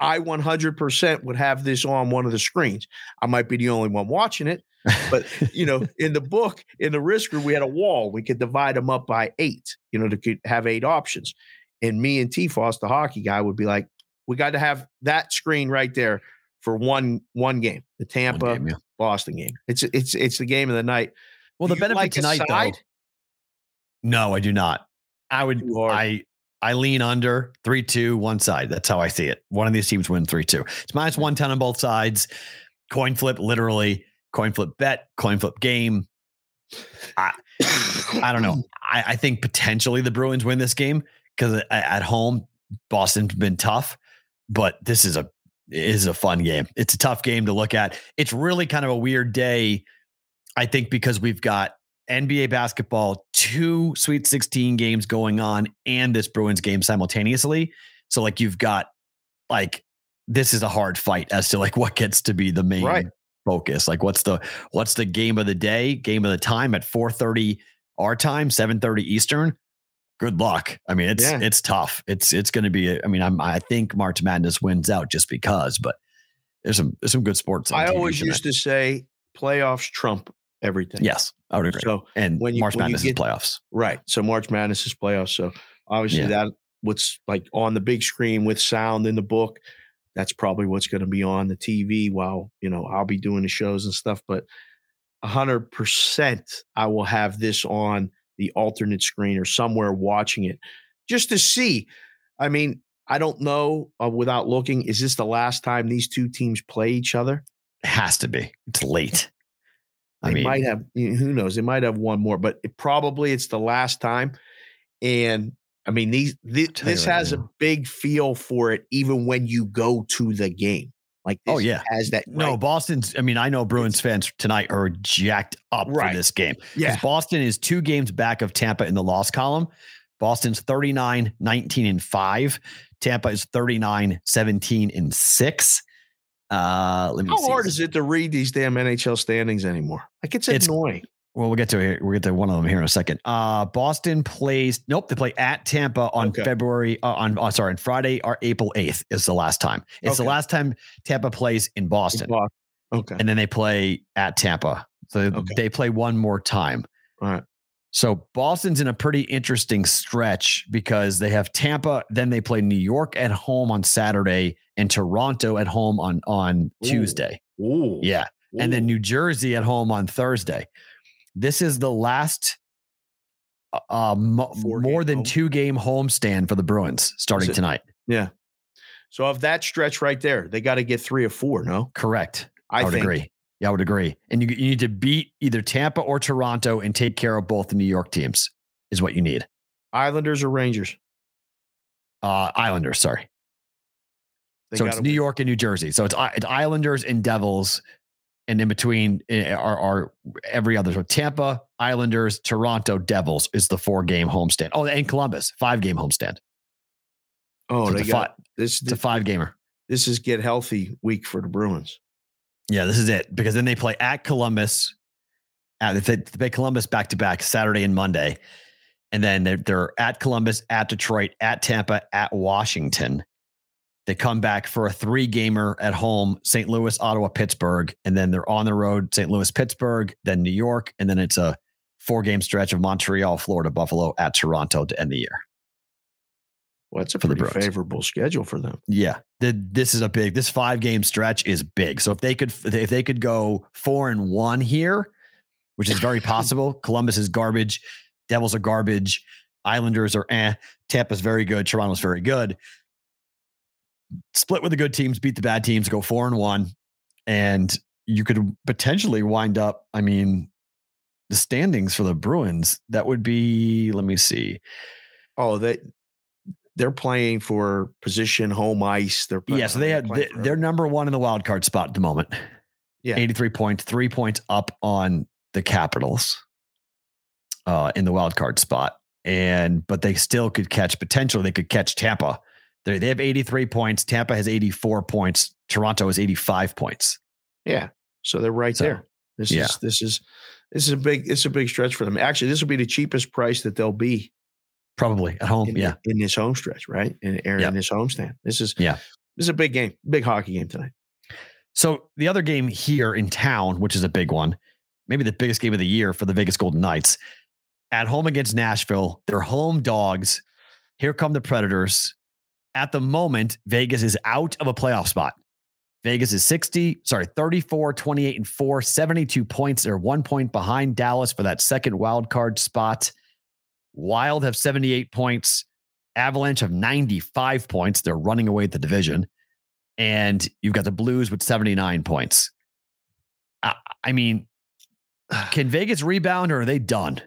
I 100% would have this on one of the screens. I might be the only one watching it, but you know, in the book, in the risk group, we had a wall. We could divide them up by eight, you know, to have eight options. And me and T Foss, the hockey guy, would be like, we got to have that screen right there for one one game, the Tampa game, yeah. Boston game. It's it's it's the game of the night. Well, do the benefit like tonight, though. No, I do not. I would I I lean under three two one side. That's how I see it. One of these teams win three two. It's minus one ten on both sides. Coin flip, literally coin flip bet, coin flip game. I I don't know. I, I think potentially the Bruins win this game because at home Boston's been tough, but this is a is a fun game. It's a tough game to look at. It's really kind of a weird day, I think, because we've got NBA basketball, two Sweet 16 games going on, and this Bruins game simultaneously. So, like, you've got like this is a hard fight as to like what gets to be the main right. focus. Like, what's the what's the game of the day, game of the time at 4:30 our time, 7:30 Eastern. Good luck. I mean, it's yeah. it's tough. It's it's going to be. I mean, I'm I think March Madness wins out just because, but there's some there's some good sports. I always used to say playoffs trump everything. Yes, I would agree. So and when you- March when you Madness get- is playoffs. right. So March Madness is playoffs. So obviously Yeah. that what's like on the big screen with sound in the book, that's probably what's going to be on the TV while you know I'll be doing the shows and stuff. But a hundred percent, I will have this on the alternate screen or somewhere watching it just to see. I mean, I don't know uh, without looking. Is this the last time these two teams play each other? It has to be. It's late. I They mean, might have who knows, they might have one more, but it, probably it's the last time. And I mean, these thi- this right has a big feel for it, even when you go to the game. Like, Oh, yeah. has that. no, right, Boston's. I mean, I know Bruins fans tonight are jacked up Right. for this game. yeah, Boston is two games back of Tampa in the loss column. Boston's 39, 19, and 5. Tampa is 39, 17, and 6. Uh, let me how hard is it to read these damn NHL standings anymore? Like, it's, It's- annoying. Well, we'll get to it. We'll get to one of them here in a second. Uh, Boston plays. Nope, they play at Tampa on Okay. February. Uh, on uh, sorry, on Friday or April eighth is the last time. It's the last time Tampa plays in Boston, Okay, and then they play at Tampa. So Okay. they play one more time. all right. So Boston's in a pretty interesting stretch because they have Tampa, then they play New York at home on Saturday and Toronto at home on on Ooh. Tuesday. Ooh, Yeah. And then. New Jersey at home on Thursday. This is the last uh, uh, mo- more than home. two game homestand for the Bruins starting it? tonight. yeah. So of that stretch right there, they got to get three or four. No, Correct. I, I, would think agree. Yeah, I would agree. And you, you need to beat either Tampa or Toronto and take care of both the New York teams is what you need. Islanders or Rangers. Uh, Islanders, sorry. They so it's New win. York and New Jersey. So it's, it's Islanders and Devils, and in between eh, are, are every other. So Tampa, Islanders, Toronto, Devils is the four game homestand. Oh, and Columbus, five game homestand. Oh, So they it's a got this. It's a five gamer. this is get healthy week for the Bruins. Yeah, this is it because then they play at Columbus. At, they play Columbus back to back Saturday and Monday, and then they're, they're at Columbus, at Detroit, at Tampa, at Washington. They come back for a three gamer at home: St. Louis, Ottawa, Pittsburgh, and then they're on the road: St. Louis, Pittsburgh, then New York, and then it's a four game stretch of Montreal, Florida, Buffalo, at Toronto to end the year. Well, it's a For the pretty favorable schedule for them. Yeah, the, this is a big. This five game stretch is big. So if they could, if they could go four and one here, which is very possible. Columbus is garbage. Devils are garbage. Islanders are eh. Tampa's very good. Toronto's very good. Split with the good teams, beat the bad teams, go four and one, and you could potentially wind up. I mean, the standings for the Bruins that would be. Let me see. Oh, they they're playing for position, home ice. They're playing, Yeah, so they had they, they're number one in the wild card spot at the moment. Yeah. 83 points, three points up on the Capitals uh, in the wild card spot. And but they still could catch potentially they could catch Tampa. They they have 83 points. Tampa has 84 points. Toronto has 85 points. Yeah, so they're right So, there. This yeah. is this is this is a big it's a big stretch for them. Actually, this will be the cheapest price that they'll be Probably at home. in, yeah. in this home stretch, right? In, in Yep. this homestand. This is Yeah. This is a big game, big hockey game tonight. So the other game here in town, which is a big one, maybe the biggest game of the year for the Vegas Golden Knights, at home against Nashville. They're home dogs. Here come the Predators. At the moment, Vegas is out of a playoff spot. Vegas is 60, sorry, 34, 28, and 4, 72 points. They're one point behind Dallas for that second wild card spot. Wild have 78 points. Avalanche have 95 points. They're running away at the division. And you've got the Blues with 79 points. I, I mean, can Vegas rebound or are they done?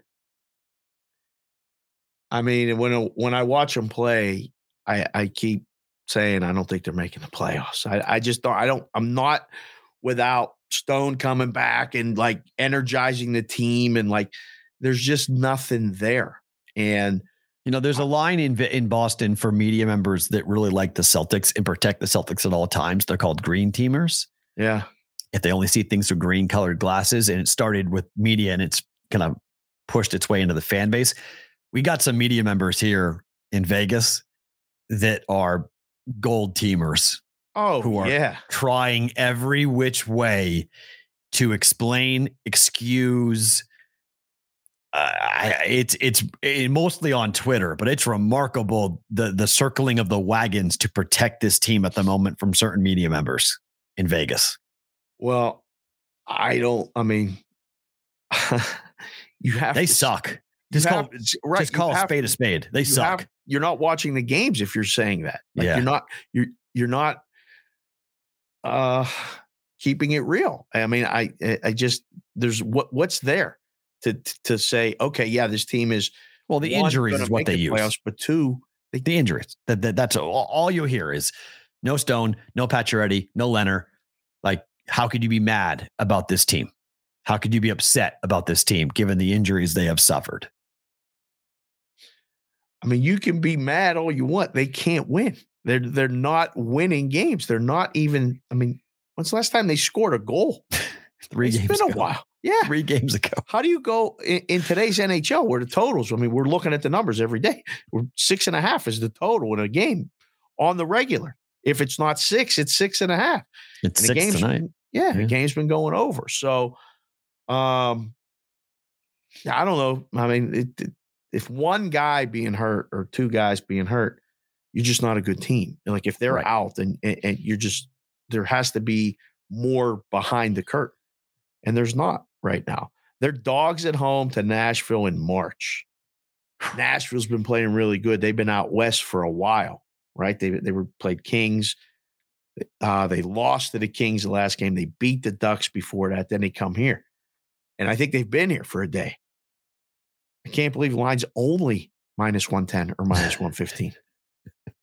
I mean, when when I watch them play, I I keep saying I don't think they're making the playoffs. I I just don't. I don't. I'm not without Stone coming back and like energizing the team and like there's just nothing there. And You know, there's a line in in Boston for media members that really like the Celtics and protect the Celtics at all times. They're called green teamers. yeah, If they only see things through green colored glasses, and it started with media and it's kind of pushed its way into the fan base. We got some media members here in Vegas that are gold teamers oh Who are- yeah, trying every which way to explain, excuse. Uh, it's it's it, mostly on Twitter, but it's remarkable the the circling of the wagons to protect this team at the moment from certain media members in Vegas. Well, I don't. I mean, you have they to, suck. Just have- call right, just call a spade to- a spade. They suck. have- you're not watching the games if you're saying that. Like Yeah. you're not. You're you're not. Uh, keeping it real. I mean, I I- just there's what what's there to to say. Okay, yeah, this team is well, the one, injuries is what they the use. playoffs, but two, the injuries. That, that that's all, all you hear is no Stone, no Pacioretty, no Leonard. Like, how could you be mad about this team? How could you be upset about this team given the injuries they have suffered? I mean, you can be mad all you want. They can't win. They're they're not winning games. They're not even. I mean, when's the last time they scored a goal? Three It's games been a ago. while. Yeah. Three games ago. How do you go in, in today's NHL where the totals? I mean, we're looking at the numbers every day. We're six and a half is the total in a game on the regular. If it's not six, it's six and a half. It's And six game's tonight. been- yeah, the game's been going over. So, um, yeah, I don't know. I mean, it, it- if one guy being hurt or two guys being hurt, you're just not a good team. Like if they're Right. out and, and and you're just there has to be more behind the curtain, and there's not right now. They're dogs at home to Nashville in March. Nashville's been playing really good. They've been out west for a while, right? They they were played Kings. Uh, they lost to the Kings the last game. They beat the Ducks before that. Then they come here, and I think they've been here for a day. I can't believe the line's only minus one ten or minus one fifteen.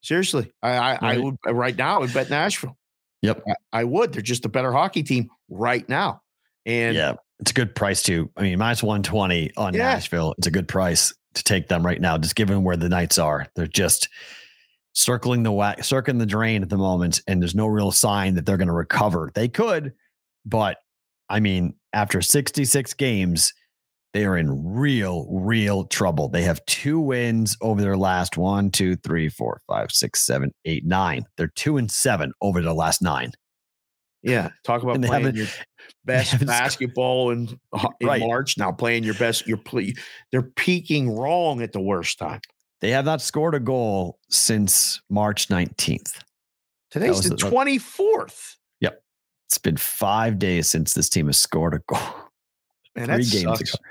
Seriously, I I, I Right. would uh, right now I would bet Nashville. Yep. I, I would. They're just a better hockey team right now. And yeah. It's a good price too. I mean, minus 120 on Yeah. Nashville. It's a good price to take them right now, just given where the Knights are. They're just circling the whack, circling the drain at the moment, and there's no real sign that they're going to recover. They could, but I mean, after 66 games, they are in real, real trouble. They have two wins over their last one, two, three, four, five, six, seven, eight, nine. They're two and seven over their last nine. yeah, talk about playing your best basketball in, uh, in Right. March. Now playing your best. You're ple- they're peaking wrong at the worst time. They have not scored a goal since March 19th. Today's the twenty fourth. It's been five days since this team has scored a goal. Man, Three games sucks. ago.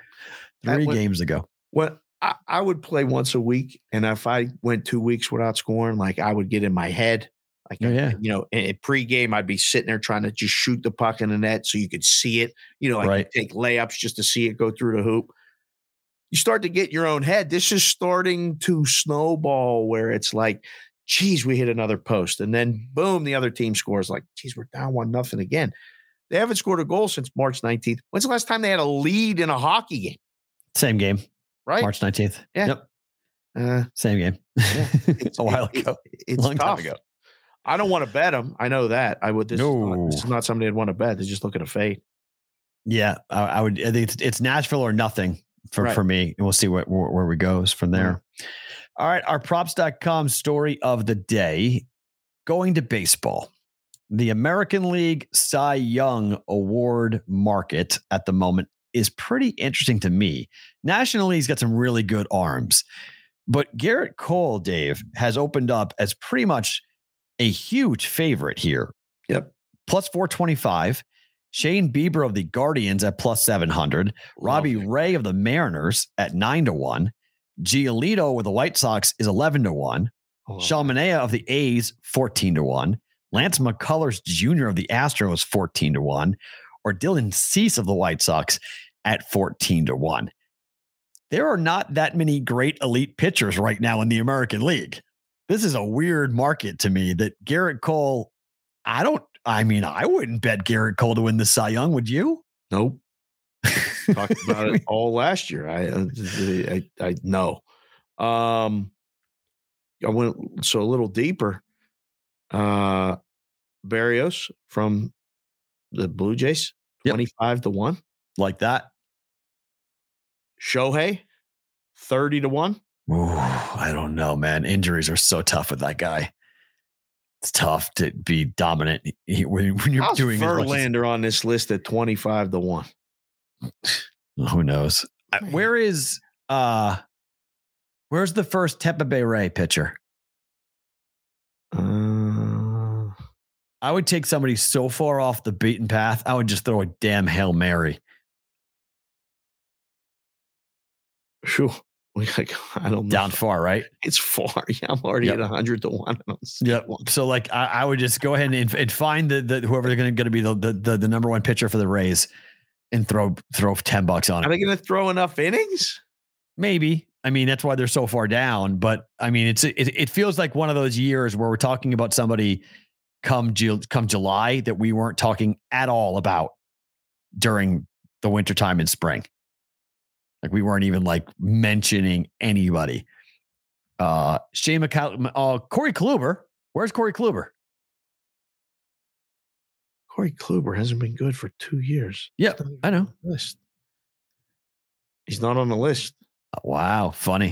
Three games ago. Well, I, I would play once a week, and if I went two weeks without scoring, like I would get in my head. Like, Oh, yeah. you know, in, pregame, I'd be sitting there trying to just shoot the puck in the net so you could see it. You know, like Right. take layups just to see it go through the hoop. You start to get your own head. This is starting to snowball where it's like, geez, we hit another post. And then boom, the other team scores like, geez, we're down one nothing again. They haven't scored a goal since March 19th. When's the last time they had a lead in a hockey game? Same game, Right? March 19th. Yeah. Yep. Uh, Same game. It's- a while it- it- ago. it's Long time ago. I don't want to bet them. I know that. I would. This, is, not, this is not somebody I'd want to bet. They just look at a fade. Yeah. I, I would, I think it's, it's Nashville or nothing for, Right. for me. And we'll see what, where, where we goes from there. All right. Our props.com story of the day going to baseball. The American League Cy Young Award market at the moment is pretty interesting to me. Nationally, he's got some really good arms, but Gerrit Cole, Dave, has opened up as pretty much a huge favorite here. Yep. Plus 425. Shane Bieber of the Guardians at plus 700. Robbie Ray of the Mariners at 9 to 1. Giolito with the White Sox is 11 to 1. Sean Manaea of the A's, 14 to 1. Lance McCullers Jr. of the Astros, 14 to 1. Or Dylan Cease of the White Sox at 14 to 1. There are not that many great elite pitchers right now in the American League. This is a weird market to me that Gerrit Cole, I don't, I mean, I wouldn't bet Gerrit Cole to win the Cy Young, would you? Nope. Talked about it all last year. I, uh, I, I, I know. Um, I went so a little deeper. Uh, Berrios from the Blue Jays, Yep. twenty-five to one. Like that? Shohei, thirty to one. Ooh, I don't know, man. Injuries are so tough with that guy. It's tough to be dominant when, when you're How's doing as much as- Verlander on this list at 25 to 1? who knows? Where is uh where's the first Tampa Bay Ray pitcher? Uh, I would take somebody so far off the beaten path, I would just throw a damn Hail Mary. phew. We. I don't know. Down far, right? It's far. Yeah, I'm already Yep. at 100 to 1. I don't see Yep. one. So like I, I would just go ahead and, and find the, the whoever they're gonna, gonna be the, the the the number one pitcher for the Rays and throw throw ten bucks on Are it. they going to throw enough innings? Maybe. I mean, that's why they're so far down. But I mean, it's it, it feels like one of those years where we're talking about somebody come Ju- come July that we weren't talking at all about during the wintertime and spring. Like we weren't even like mentioning anybody. Uh Shane McCall, uh, Corey Kluber. Where's Corey Kluber? Corey Kluber hasn't been good for two years. Yep, He's not even I know. List. He's not on the list. Wow, funny.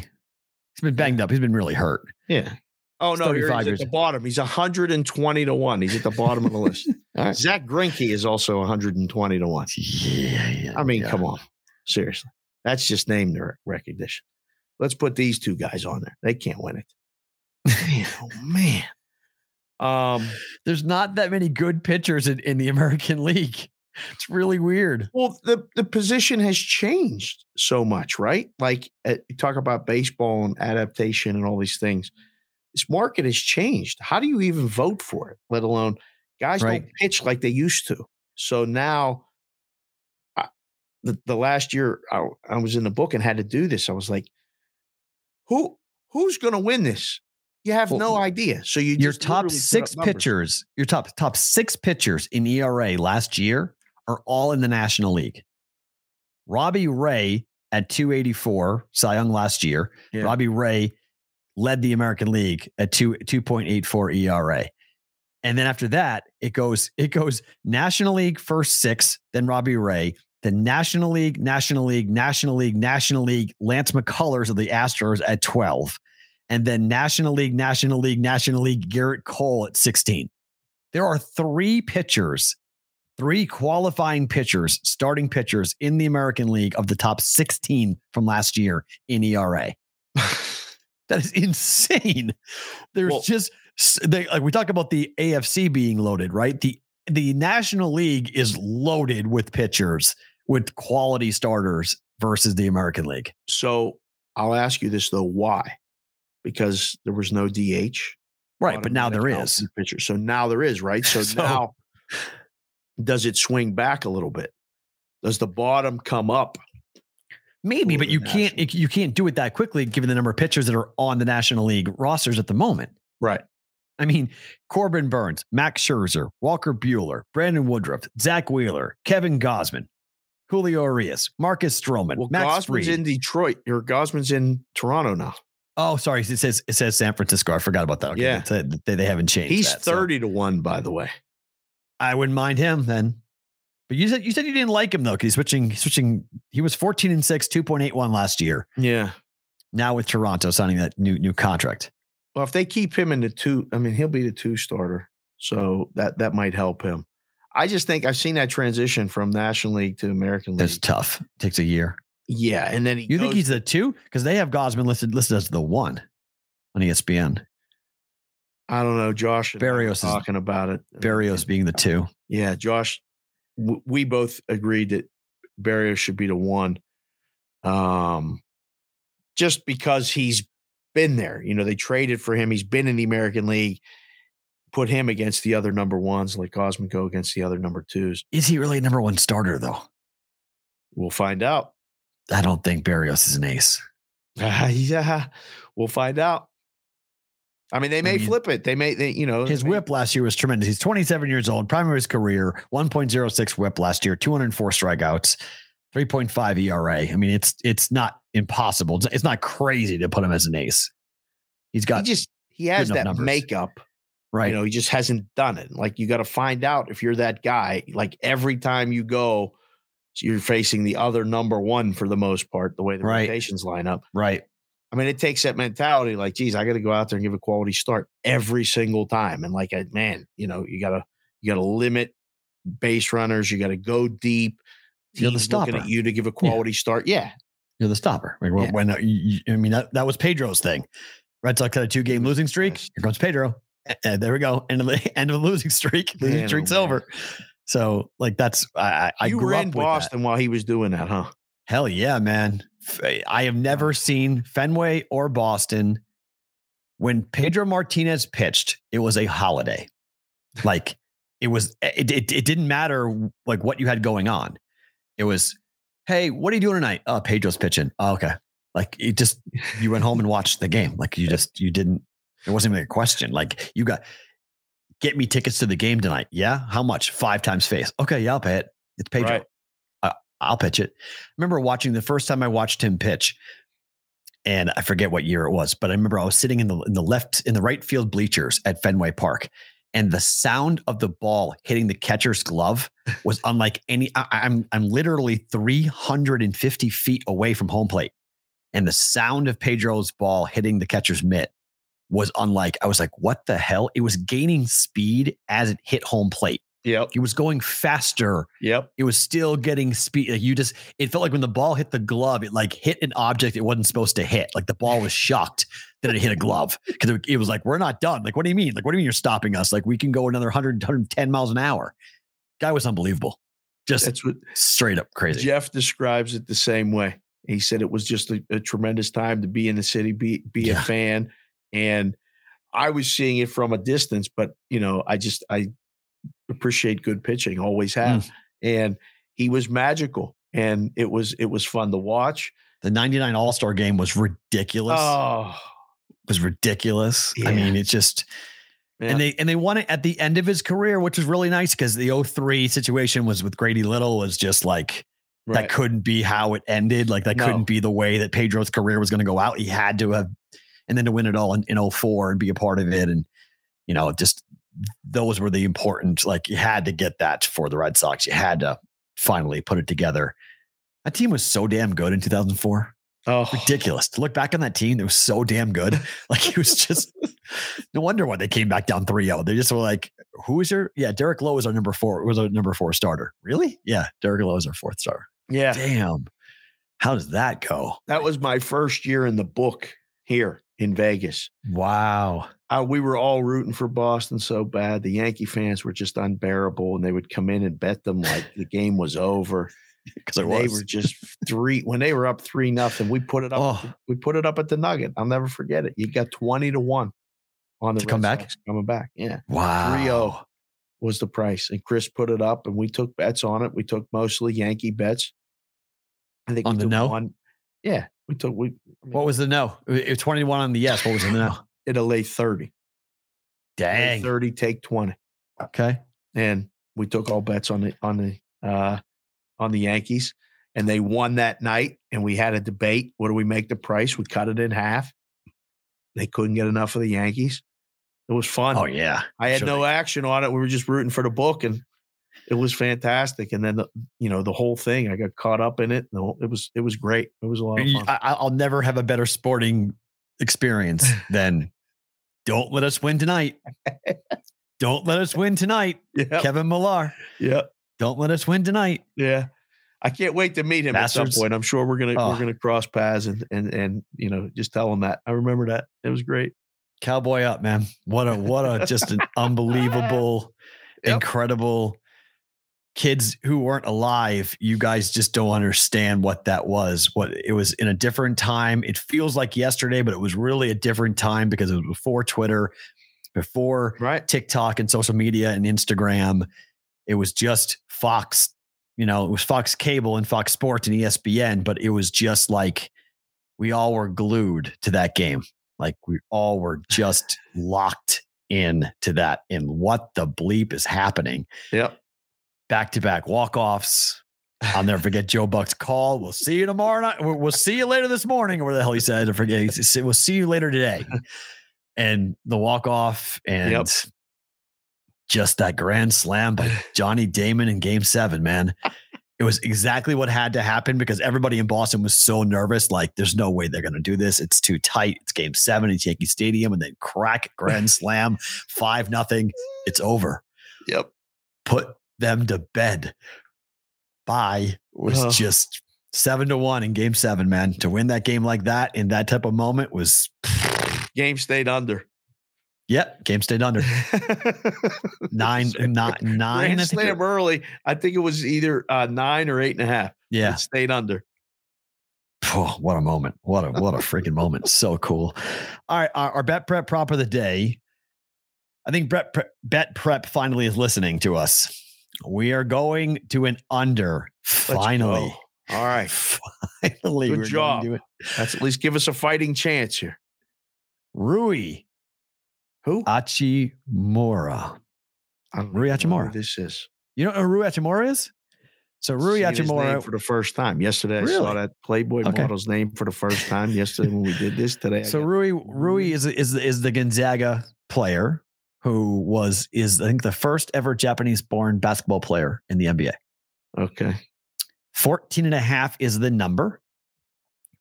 He's been banged up. He's been really hurt. Yeah. Oh no, here 35 he's at the bottom. He's 120 to one. He's at the bottom of the list. All right. Zack Greinke is also 120 to one. Yeah, yeah. I mean, yeah. come on, seriously. That's just name recognition. Let's put these two guys on there. They can't win it. Oh man. Um. There's not that many good pitchers in, in the American League. It's really weird. Well, the the position has changed so much, right? Like uh, talk about baseball and adaptation and all these things. This market has changed. How do you even vote for it? Let alone guys Right. don't pitch like they used to. So now, I, the the last year I, I was in the book and had to do this. I was like, who who's going to win this? You have Well, no idea. So you Your just top six pitchers, your top top six pitchers in ERA last year are all in the National League. Robbie Ray at 284, Cy Young last year. Yeah. Robbie Ray led the American League at two 2.84 ERA. And then after that, it goes, it goes National League first six, then Robbie Ray, then National League, National League, National League, National League, Lance McCullers of the Astros at 12. And then National League, National League, National League, Gerrit Cole at 16. There are three pitchers, three qualifying pitchers, starting pitchers in the American League of the top 16 from last year in ERA. That is insane. There's Well- just they, like we talk about the AFC being loaded, right? The the National League is loaded with pitchers with quality starters versus the American League. So I'll ask you this though, why? Because there was no DH. Right, but now there is. Pitcher. So now there is, right? So, So- now does it swing back a little bit? Does the bottom come up? Maybe, but you can't you can't do it that quickly given the number of pitchers that are on the National League rosters at the moment. Right. I mean, Corbin Burnes, Max Scherzer, Walker Buehler, Brandon Woodruff, Zack Wheeler, Kevin Gausman, Julio Urias, Marcus Stroman, Well, Max Gausman's in Detroit or Gausman's in Toronto now. Oh, sorry. It says it says San Francisco. I forgot about that. Okay, Yeah. they, they, haven't changed. He's that, so 30 to 1, by the way. I wouldn't mind him then. But you said you said you didn't like him though, because he's switching. Switching. He was fourteen and six, two point eight one last year. Yeah. Now with Toronto signing that new new contract. Well, if they keep him in the two, I mean, he'll be the two starter. So that that might help him. I just think I've seen that transition from National League to American League. That's tough. It takes a year. yeah, and then he You think he's the two? Because they have Gausman listed listed as the one on ESPN. I don't know, Josh. and I Berrios is- talking about it. Berrios being the two. Yeah, Josh. W- We both agreed that Berrios should be the one. Um, just because he's been there. You know, they traded for him. He's been in the American League. Put him against the other number ones, like go against the other number twos. Is he really a number one starter though? We'll find out. I don't think Berrios is an ace. yeah, we'll find out. I mean, they may mean, flip it. They may, they, you know, His they whip last year was tremendous. He's 27 years old, prime of his career, 1.06 whip last year, 204 strikeouts, 3.5 ERA. I mean, it's it's not impossible. It's, it's not crazy to put him as an ace. He's got he just he has that numbers. makeup. right. You know, he just hasn't done it. Like you got to find out if you're that guy. Like every time you go, you're facing the other number one for the most part. The way the Right. rotations line up. right. I mean, it takes that mentality like, geez, I got to go out there and give a quality start every single time. And like, man, you know, you got to, you got to limit base runners. You got to go deep. You're the Teams looking stopper. at you to give a quality start. Yeah. You're the stopper. Like, when- Yeah. when uh, I mean that, that was Pedro's thing. Red Sox had a two game losing streak. Here comes Pedro. And there we go. End of the end of the losing streak. Losing Man, oh, streak's over. So like that's I I, I you grew were up in with that. Boston while he was doing that, huh? Hell yeah, man. I have never seen Fenway or Boston. When Pedro Martinez pitched, it was a holiday. Like it was, eh, it, it, it didn't matter like what you had going on. It was, hey, what are you doing tonight? Oh, Pedro's pitching. Oh, okay. Like it just, you went home and watched the game. Like you just, you didn't, it wasn't even a question. Like you got, get me tickets to the game tonight. Yeah. How much? Five times face. Okay. Yeah, I'll pay it. It's Pedro. Right. I'll pitch it. I remember watching the first time I watched him pitch, and I forget what year it was, but I remember I was sitting in the in the left in the right field bleachers at Fenway Park, and the sound of the ball hitting the catcher's glove was unlike any. I, I'm I'm literally 350 feet away from home plate, and the sound of Pedro's ball hitting the catcher's mitt was unlike. I was like, "What the hell?" It was gaining speed as it hit home plate. Yep. It was going faster Yep. it was still getting speed. Like you just, it felt like when the ball hit the glove, it like hit an object it wasn't supposed to hit. Like the ball was shocked that it hit a glove because it, it was like, we're not done. Like, what do you mean? Like, what do you mean you're stopping us? Like, we can go another 100, 110 miles an hour. Guy was unbelievable. Just That's what straight up crazy. Jeff describes it the same way. He said it was just a, a tremendous time to be in the city, be be Yeah. a fan, and I was seeing it from a distance. But you know, I just I appreciate good pitching, always have, Mm. and he was magical, and it was it was fun to watch. The 99 All Star game was ridiculous. Oh, it was ridiculous. I mean, it just, yeah. and they and they won it at the end of his career, which was really nice because the 03 situation was with Grady Little was just like that couldn't be how it ended. Like that No. couldn't be the way that Pedro's career was going to go out. He had to have, and then to win it all in, in 04 and be a part of it. And, you know, just those were the important, like you had to get that for the Red Sox. You had to finally put it together. That team was so damn good in 2004. oh, Ridiculous. To look back on that team, it was so damn good. Like it was just, no wonder why they came back down 3 0. They just were like, who is your, yeah, Derek Lowe was our number four, was our number four starter. Really? Yeah. Derek Lowe was our fourth starter. yeah. Damn. How does that go? That was my first year in the book here in Vegas. Wow. Uh, we were all rooting for Boston so bad. The Yankee fans were just unbearable, and they would come in and bet them like the game was over. Because They were just three when they were up three nothing. We put it up. Oh. We put it up at the Nugget. I'll never forget it. You got twenty to one on the To come back? Coming back. Yeah, wow. 3-0 was the price, and Chris put it up, and we took bets on it. We took mostly Yankee bets. I think On the no? One, yeah, we took we. I mean, What was the no? It was 21 on the yes. What was the no? it'll lay thirty? Lay Dang. thirty, take twenty. Okay. and we took all bets on the on the uh on the Yankees and they won that night and we had a debate what do we make the price we cut it in half they couldn't get enough of the Yankees it was fun Oh, yeah. I had Sure no action on it we were just rooting for the book and it was fantastic and then the, you know the whole thing I got caught up in it whole- it was it was great it was a lot of fun I, I'll never have a better sporting experience than don't let us win tonight. don't let us win tonight. yeah Kevin Millar. yeah Don't let us win tonight. Yeah. I can't wait to meet him at some point. I'm sure we're gonna Oh. we're gonna cross paths and and and you know just tell him that. I remember that. It was great. Cowboy up, man. What a what a just an unbelievable, Yep. incredible kids who weren't alive. You guys just don't understand what that was. What it was in a different time. It feels like yesterday, but it was really a different time because it was before Twitter, before Right. TikTok and social media and Instagram. It was just Fox, you know, it was Fox Cable and Fox Sports and ESPN, but it was just like we all were glued to that game. Like we all were just locked in to that. And what the bleep is happening? Yep. Back to back walk offs. I'll never forget Joe Buck's call. We'll see you tomorrow night. We'll see you later this morning, or where the hell he said. I forget. Said, We'll see you later today. And the walk off and Yep. just that grand slam by Johnny Damon in game seven, man. It was exactly what had to happen because everybody in Boston was so nervous. Like, there's no way they're going to do this. It's too tight. It's game seven at Yankee Stadium and then crack grand slam, five nothing. It's over. Yep. Put them to bed. Bye was Oh. just seven to one in game seven, man. To win that game like that in that type of moment was, Game stayed under. yep, game stayed under. Nine, nine, nine. Grand I think it- slam early. I think it was either uh, nine or eight and a half. yeah. It stayed under. Oh, what a moment. What a what a freaking moment. So cool. All right. Our, our bet prep prop of the day. I think bet prep, bet prep finally is listening to us. We are going to an under. Finally. All right. Finally. Good we're job. Let's at least give us a fighting chance here. Rui Who? Hachimura. I don't Rui know. This is You know who Rui Hachimura is? So Rui Seen his name Hachimura. for the first time yesterday. I saw that Playboy Okay. model's name for the first time yesterday when we did this. Today, So Rui Rui is is is the Gonzaga player who was is I think the first ever Japanese born basketball player in the NBA. okay, 14 and a half is the number.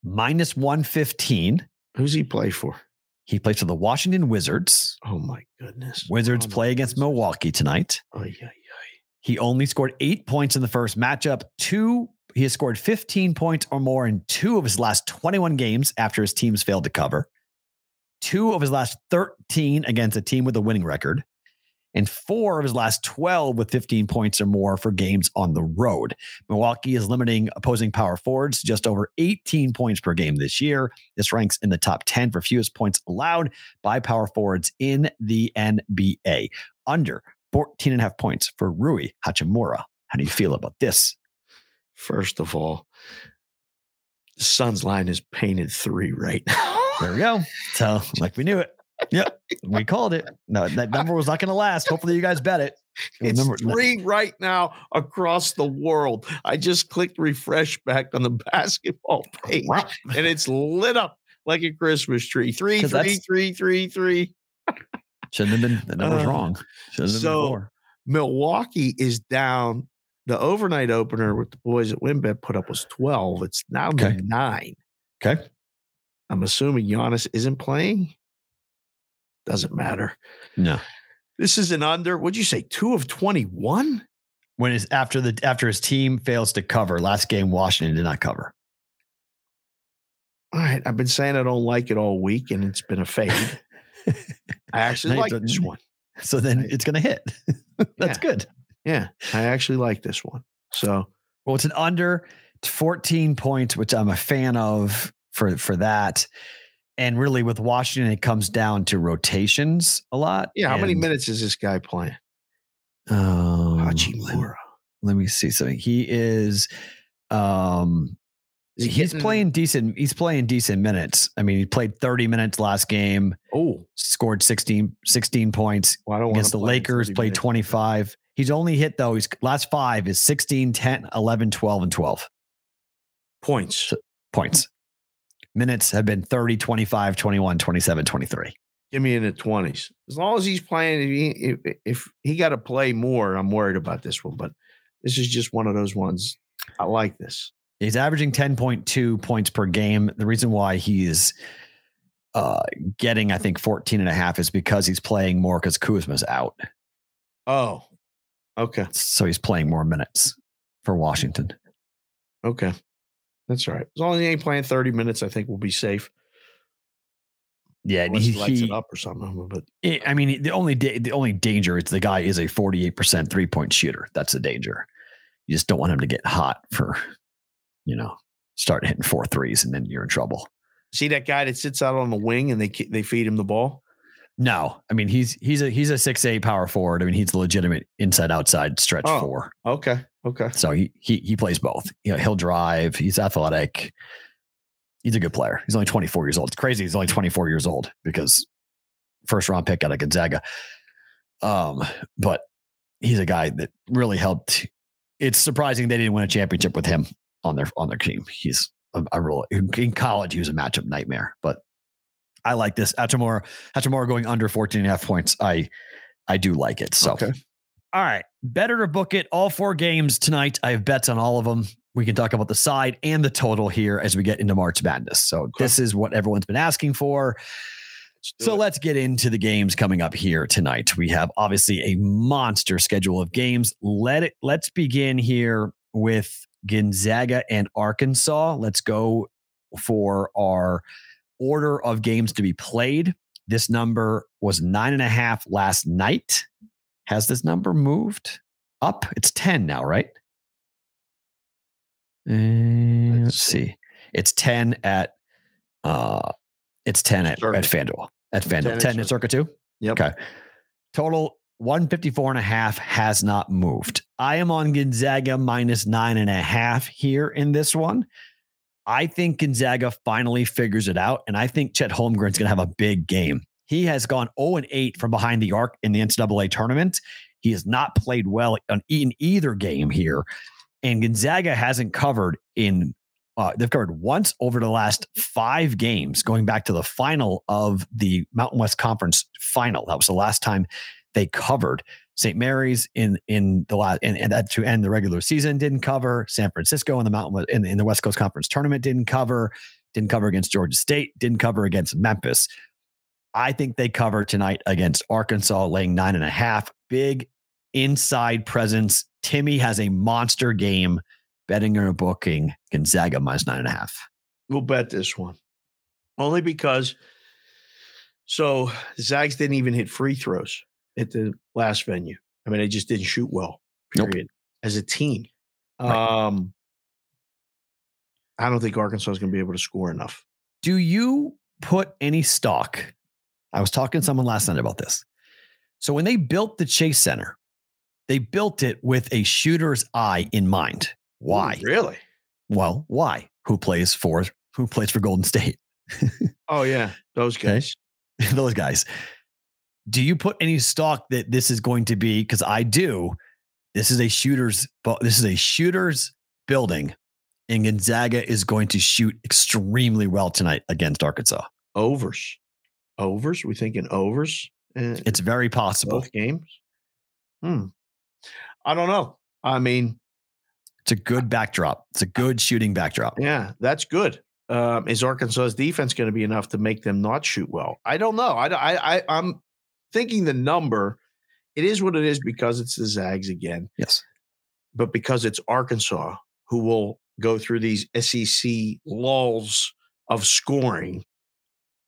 Minus 115. who's he play for? He plays for the Washington Wizards. Oh my goodness! Wizards Oh, play against goodness. Milwaukee tonight. Oh yeah, yeah. He only scored eight points in the first matchup. Two, he has scored 15 points or more in two of his last 21 games after his teams failed to cover. Two of his last 13 against a team with a winning record. And four of his last 12 with 15 points or more for games on the road. Milwaukee is limiting opposing power forwards to just over 18 points per game this year. This ranks in the top 10 for fewest points allowed by power forwards in the NBA. Under 14 and a half points for Rui Hachimura. How do you feel about this? First of all, the Suns line is painted three right now. There we go. So, like we knew it. Yep. We called it. No, that number was not going to last. Hopefully, you guys bet it. It's number- three right now across the world. I just clicked refresh back on the basketball page, and it's lit up like a Christmas tree. Three, three, three, three, three. Shouldn't have been. The number's Uh, wrong. Shouldn't have so- been four. Milwaukee is down. The overnight opener with the boys at WinBet put up was 12. It's now Okay. nine. Okay. I'm assuming Giannis isn't playing. Doesn't matter. No. This is an under. What'd you say? Two of 21? When is after the after his team fails to cover last game, Washington did not cover. All right. I've been saying I don't like it all week, and it's been a fade. I actually like this one. So then it's going to hit. That's Yeah. good. Yeah. I actually like this one. So Well, it's an under it's 14 points, which I'm a fan of for for that. And really, with Washington, it comes down to rotations a lot. yeah, how many minutes is this guy playing? Um, let, Hachimura. let me see something. He is. Um, Is he he's getting- playing decent. He's playing decent minutes. I mean, he played 30 minutes last game, Oh, scored 16, 16 points well, I don't against the Lakers, 30 played minutes. 25. He's only hit though. He's last five is 16, 10, 11, 12, and 12 points. points. Minutes have been 30, 25, 21, 27, 23. Give me in the 20s. As long as he's playing, if he, if, if he got to play more, I'm worried about this one. But this is just one of those ones. I like this. He's averaging 10.2 points per game. The reason why he's uh, getting, I think, 14 and a half is because he's playing more because Kuzma's out. Oh, okay. So he's playing more minutes for Washington. Okay. That's right. As long as he ain't playing 30 minutes, I think we'll be safe. Yeah, Unless he, lights he- it up or something. But I- I mean, the only da- the only danger is the guy is a 48% three point shooter. That's the danger. You just don't want him to get hot for, you know, start hitting four threes and then you're in trouble. see that guy that sits out on the wing and they they feed him the ball? No, I mean he's he's a he's a six eight power forward. I mean he's a legitimate inside outside stretch Oh. four. Okay. Okay. So he he he plays both. You know, he'll drive. He's athletic. He's a good player. He's only 24 years old. It's crazy. He's only 24 years old because first round pick out of Gonzaga. Um, but he's a guy that really helped. It's surprising they didn't win a championship with him on their on their team. He's a, a real in college. He was a matchup nightmare. But I like this. Hachimura, Hachimura going under 14 and a half points. I I do like it. So Okay. All right. Better to book it all four games tonight. I have bets on all of them. We can talk about the side and the total here as we get into March Madness. So, Okay. this is what everyone's been asking for. Let's So it. let's get into the games coming up here tonight. We have obviously a monster schedule of games. Let it let's begin here with Gonzaga and Arkansas. Let's go for our order of games to be played. This number was nine and a half last night. Has this number moved up? It's 10 now, right? Uh, let's, see. It's 10 at uh it's 10 at, Circa. at FanDuel. At FanDuel. at 10 at Circa 2? Yep. Okay. Total 154 and a half has not moved. I am on Gonzaga minus nine and a half here in this one. I think Gonzaga finally figures it out. And I think Chet Holmgren's going to have a big game. He has gone 0 and 8 from behind the arc in the NCAA tournament. He has not played well in either game here. And Gonzaga hasn't covered in, uh, they've covered once over the last five games, going back to the final of the Mountain West Conference final. That was the last time they covered. St. Mary's in in the last and, and that to end the regular season didn't cover. San Francisco in the Mountain in, in the West Coast Conference tournament didn't cover. Didn't cover against Georgia State. Didn't cover against Memphis. I think they cover tonight against Arkansas, laying nine and a half. Big inside presence. Timme has a monster game. Betting or booking Gonzaga minus nine and a half. we'll bet this one only because so Zags didn't even hit free throws at the last venue. I mean, they just didn't shoot well. Nope. Period. As a team, Right. um, I don't think Arkansas is going to be able to score enough. Do you put any stock? I was talking to someone last night about this. So when they built the Chase Center, they built it with a shooter's eye in mind. Why? Ooh, really? Well, why? Who plays for who plays for Golden State? Oh yeah, those Okay. guys. Those guys. Do you put any stock that this is going to be? Because I do. This is a shooter's. This is a shooter's building, and Gonzaga is going to shoot extremely well tonight against Arkansas. Overs, overs. We thinking overs. in It's very possible. both games. Hmm. I don't know. I mean, It's a good backdrop. It's a good shooting backdrop. Yeah, that's good. Um, is Arkansas's defense going to be enough to make them not shoot well? I don't know. I, I, I, I'm thinking the number. It is what it is because it's the Zags again, Yes. but because it's Arkansas who will go through these SEC lulls of scoring,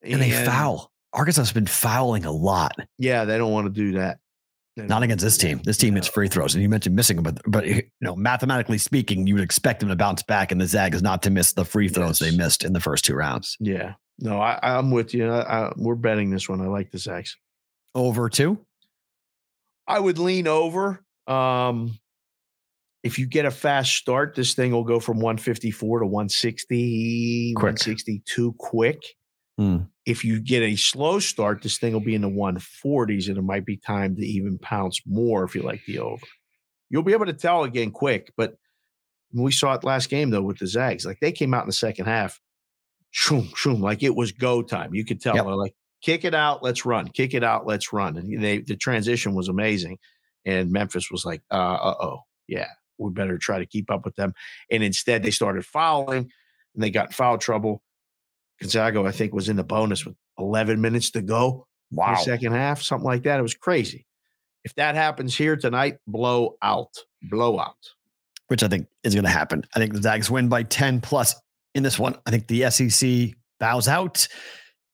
And they foul. Arkansas has been fouling a lot. Yeah, they don't want to do that. Not against this team. This team hits free throws, and you mentioned missing them, but but you know, mathematically speaking, you would expect them to bounce back, and the Zags not to miss the free throws they missed in the first two rounds. Yeah, no, I, I'm with you. I, I, we're betting this one. I like the Zags. Over two. I would lean over. Um, if you get a fast start, this thing will go from 154 to 160, Quick. 162 quick. Hmm. If you get a slow start, this thing will be in the 140s and it might be time to even pounce more if you like the over. You'll be able to tell again quick, but we saw it last game though with the Zags. Like they came out in the second half, shoom, shoom, like it was go time. You could tell. Yep. Like, kick it out, let's run. Kick it out, let's run. And they the transition was amazing. And Memphis was like, uh oh, yeah, we better try to keep up with them. And instead, they started fouling, and they got in foul trouble. Gonzaga, I think, was in the bonus with 11 minutes to go in Wow. the second half, something like that. It was crazy. If that happens here tonight, blow out, blow out. Which I think is going to happen. I think the Zags win by 10 plus in this one. I think the SEC bows out.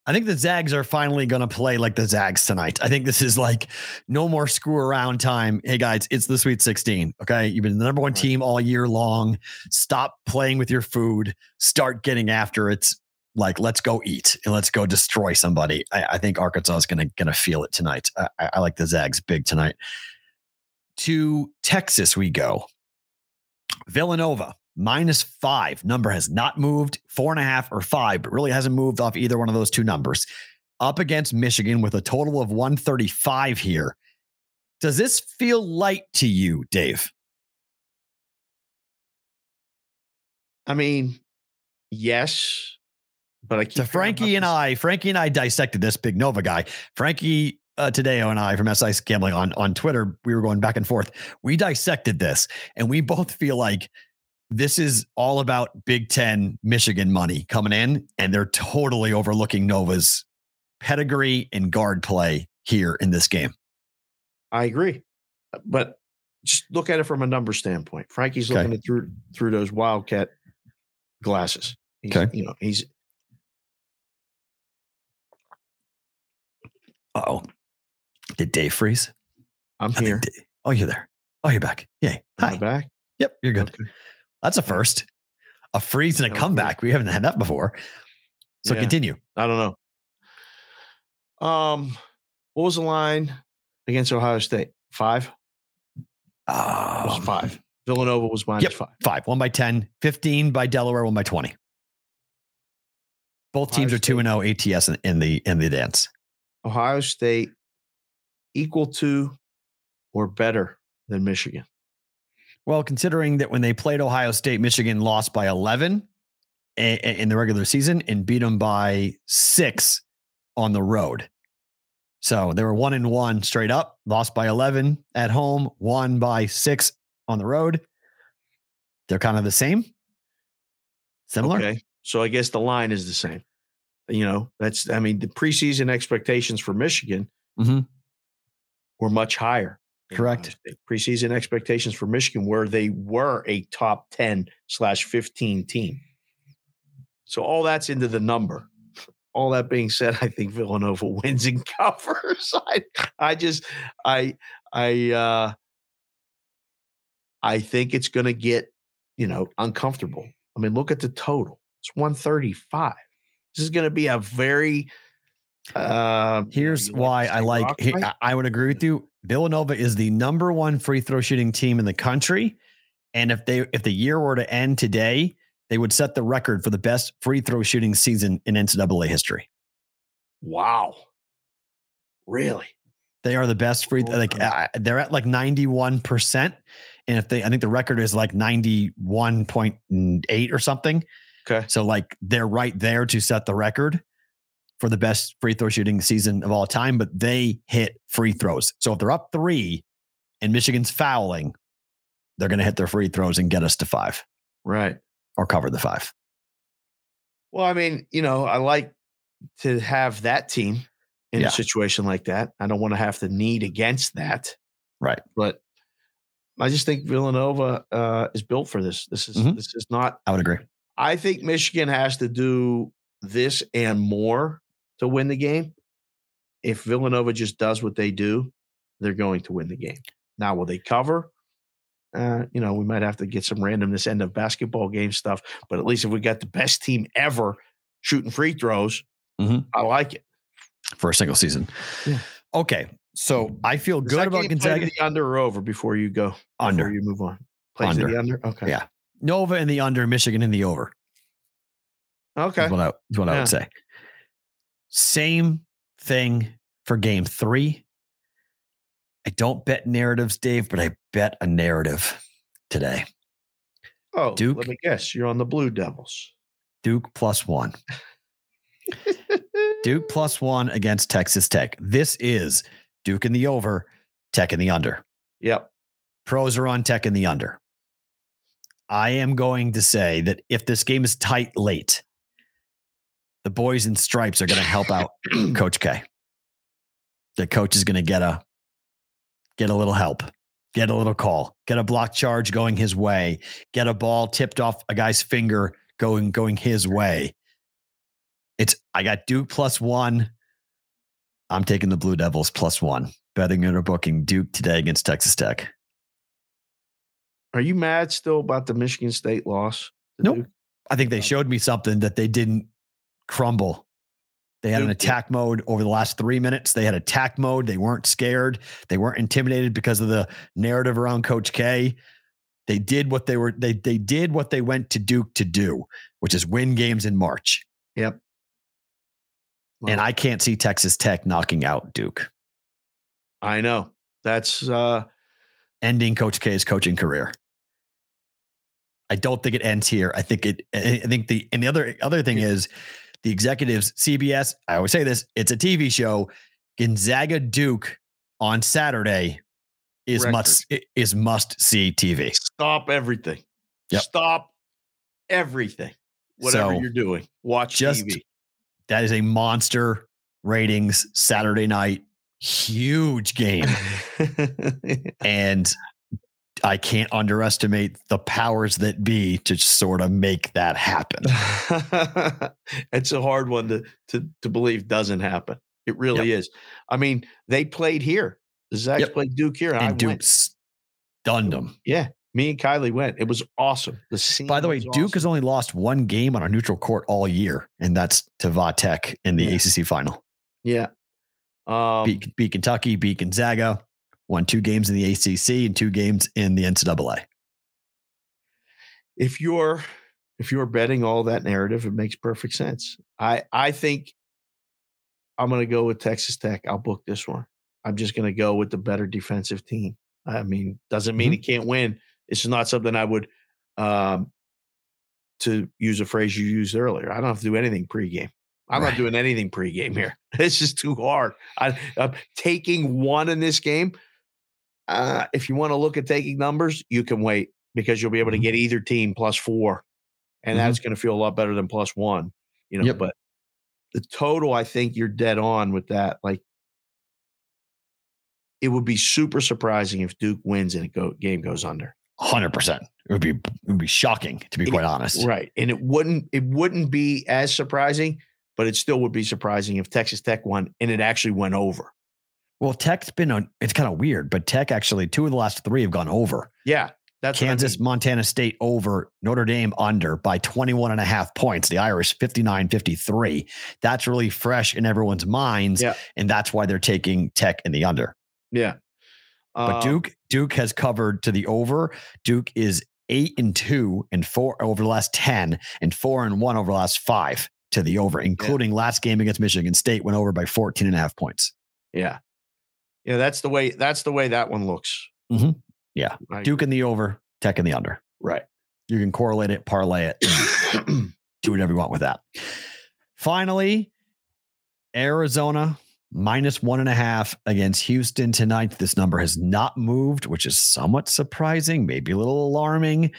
I think the Zags are finally going to play like the Zags tonight. I think this is like no more screw around time. Hey guys, it's the Sweet 16. Okay. You've been the number one team all year long. Stop playing with your food. Start getting after it. Like, let's go eat and let's go destroy somebody. I, I think Arkansas is going to going to feel it tonight. I, I I like the Zags big tonight. To Texas we go. Villanova minus five number has not moved four and a half or five, but really hasn't moved off either one of those two numbers. Up against Michigan with a total of 135 here. Does this feel light to you, Dave? I mean, yes, but I keep To Frankie and I, Frankie and I dissected this big Nova guy. Frankie uh, Taddeo and I from SI Gambling on on Twitter, we were going back and forth. We dissected this, and we both feel like this is all about Big Ten Michigan money coming in, and they're totally overlooking Nova's pedigree and guard play here in this game. I agree, but just look at it from a number standpoint. Frankie's Okay. looking at through through those Wildcat glasses. He's, Okay. you know he's Oh, did Dave freeze? I'm I here. Da- oh, you're there. Oh, you're back. Yay. Hi. back. Yep, you're good. Okay. That's a first. A freeze and a comeback. We haven't had that before. So Yeah. continue. I don't know. Um, what was the line against Ohio State? Five. It was Um, five. Villanova was minus Yep. five. Five, one by 10, 15 by Delaware, one by 20. Both teams Ohio are 2 and 0 ATS in, in the in the dance. Ohio State equal to or better than Michigan. Well, considering that when they played Ohio State, Michigan lost by 11 i- i- in the regular season and beat them by six on the road. So they were one and one straight up, lost by 11 at home, won by six on the road. They're kind of the same, similar. Okay. So I guess the line is the same. You know, that's I mean, the preseason expectations for Michigan Mhm. were much higher. Correct. Preseason expectations for Michigan where they were a top 10 slash 15 team. So all that's into the number. All that being said, I think Villanova wins and covers. I, I just I I uh I think it's gonna get, you know, uncomfortable. I mean, look at the total. It's 135. This is gonna be a very uh Here's why I like, he- I would agree with you. Villanova is the number one free throw shooting team in the country. And if they if the year were to end today, they would set the record for the best free throw shooting season in NCAA history. Wow. Really? They are the best free like uh, they're at like 91%. And if they I think the record is like 91.8 or something. Okay. So like they're right there to set the record for the best free throw shooting season of all time, but they hit free throws. So if they're up three and Michigan's fouling, they're going to hit their free throws and get us to five Right. or cover the five. Well, I mean, you know, I like to have that team in Yeah. a situation like that. I don't want to have to need against that. Right. But I just think Villanova uh, is built for this. This is Mhm. this is not. I would agree. I think Michigan has to do this and more to win the game. If Villanova just does what they do, they're going to win the game. Now, will they cover? Uh, you know, we might have to get some randomness end of basketball game stuff, but at least if we got the best team ever shooting free throws, Mhm. I like it. For a single season. Yeah. Okay. So I feel Does good about game play to Gonzaga. the under or over before you go? Before Under. you move on. Plays Under. the under. Okay. Yeah. Nova in the under, Michigan in the over. Okay. Is what I, is what I would say. Same thing for game three. I don't bet narratives, Dave, but I bet a narrative today. Oh, Duke. Let me guess. You're on the Blue Devils. Duke plus one. Duke plus one against Texas Tech. This is Duke in the over, Tech in the under. Yep. Pros are on Tech in the under. I am going to say that if this game is tight late, the boys in stripes are going to help out Coach K. The coach is going to get a get a little help, get a little call, get a block charge going his way, get a ball tipped off a guy's finger going going his way. It's I got Duke plus one. I'm taking the Blue Devils plus one. Betting and booking Duke today against Texas Tech. Are you mad still about the Michigan State loss? Nope. Duke? I think they uh, showed me something that they didn't crumble. They had an attack mode over the last three minutes. They had attack mode. They weren't scared. They weren't intimidated because of the narrative around Coach K. They did what they were. They they did what they went to Duke to do, which is win games in March. Yep. And I can't see Texas Tech knocking out Duke, I know. That's uh ending Coach K's coaching career. I don't think it ends here. I think it. I I think the and the other other thing is the executives, CBS. I always say this: it's a TV show. Gonzaga Duke on Saturday is Record. must is must see TV. Stop everything. Yep. Stop everything. Whatever So, you're doing, watch just- TV. That is a monster ratings Saturday night, huge game, and I can't underestimate the powers that be to sort of make that happen. it's a hard one to to to believe doesn't happen. It really is. I mean, they played here. The Zags Yep. played Duke here, and, I And went. Duke stunned them. Yeah, me and Kylie went. It was awesome. The scene. By the way, Duke awesome. has only lost one game on a neutral court all year, and that's to Va Tech in the Yeah. ACC final. yeah. Um, beat, beat Kentucky, beat Gonzaga, won two games in the ACC and two games in the NCAA. if you're if you're betting all that narrative, it makes perfect sense. I I think I'm going to go with Texas Tech. I'll book this one. I'm just going to go with the better defensive team. I mean, doesn't mean it can't win. It's not something I would, um, to use a phrase you used earlier. I don't have to do anything pregame. I'm Right. not doing anything pregame here. It's just too hard. I, I'm taking one in this game. Uh, if you want to look at taking numbers, you can wait because you'll be able to Mhm. get either team plus four, and Mhm. that's going to feel a lot better than plus one. You know, Yep. but the total, I think you're dead on with that. Like, it would be super surprising if Duke wins and a go, game goes under. Hundred percent. It would be it would be shocking to be It- quite honest. Right. And it wouldn't it wouldn't be as surprising, but it still would be surprising if Texas Tech won and it actually went over. Well, Tech's been on. It's kind of weird, but Tech actually two of the last three have gone over. Yeah. That's what I Kansas, mean. Montana State over, Notre Dame under by 21 and a half points. The Irish 59 53. That's really fresh in everyone's minds. Yeah. And that's why they're taking Tech in the under. Yeah. But Um, Duke, Duke has covered to the over. Duke is eight and two and four over the last 10 and four and one over the last five to the over, including last game against Michigan State went over by 14 and a half points. Yeah. Yeah, that's the way that's the way that one looks. Mhm. Yeah. I Duke in the over, Tech in the under. Right. You can correlate it, parlay it, do whatever you want with that. Finally, Arizona minus one and a half against Houston tonight. This number has not moved, which is somewhat surprising, maybe a little alarming.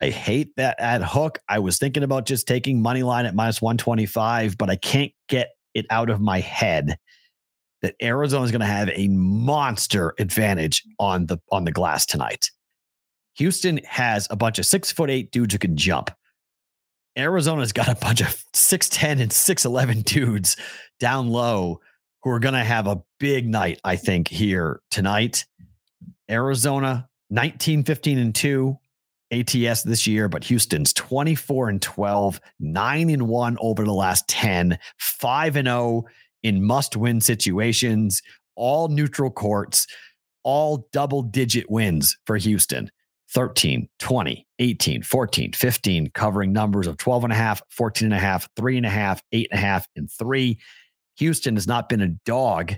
I hate that at hook. I was thinking about just taking money line at minus 125, but I can't get it out of my head that Arizona is going to have a monster advantage on the on the glass tonight. Houston has a bunch of six foot eight dudes who can jump. Arizona's got a bunch of 6'10 and 6'11 dudes down low who are going to have a big night, I think, here tonight. Arizona, 19, 15, and 2 ATS this year, but Houston's 24 and 12, 9 and 1 over the last 10, 5 and 0 in must win situations, all neutral courts, all double digit wins for Houston. 13, 20, 18, 14, 15, covering numbers of 12 and a half, 14 and a half, three and a half, eight and a half, and three. Houston has not been a dog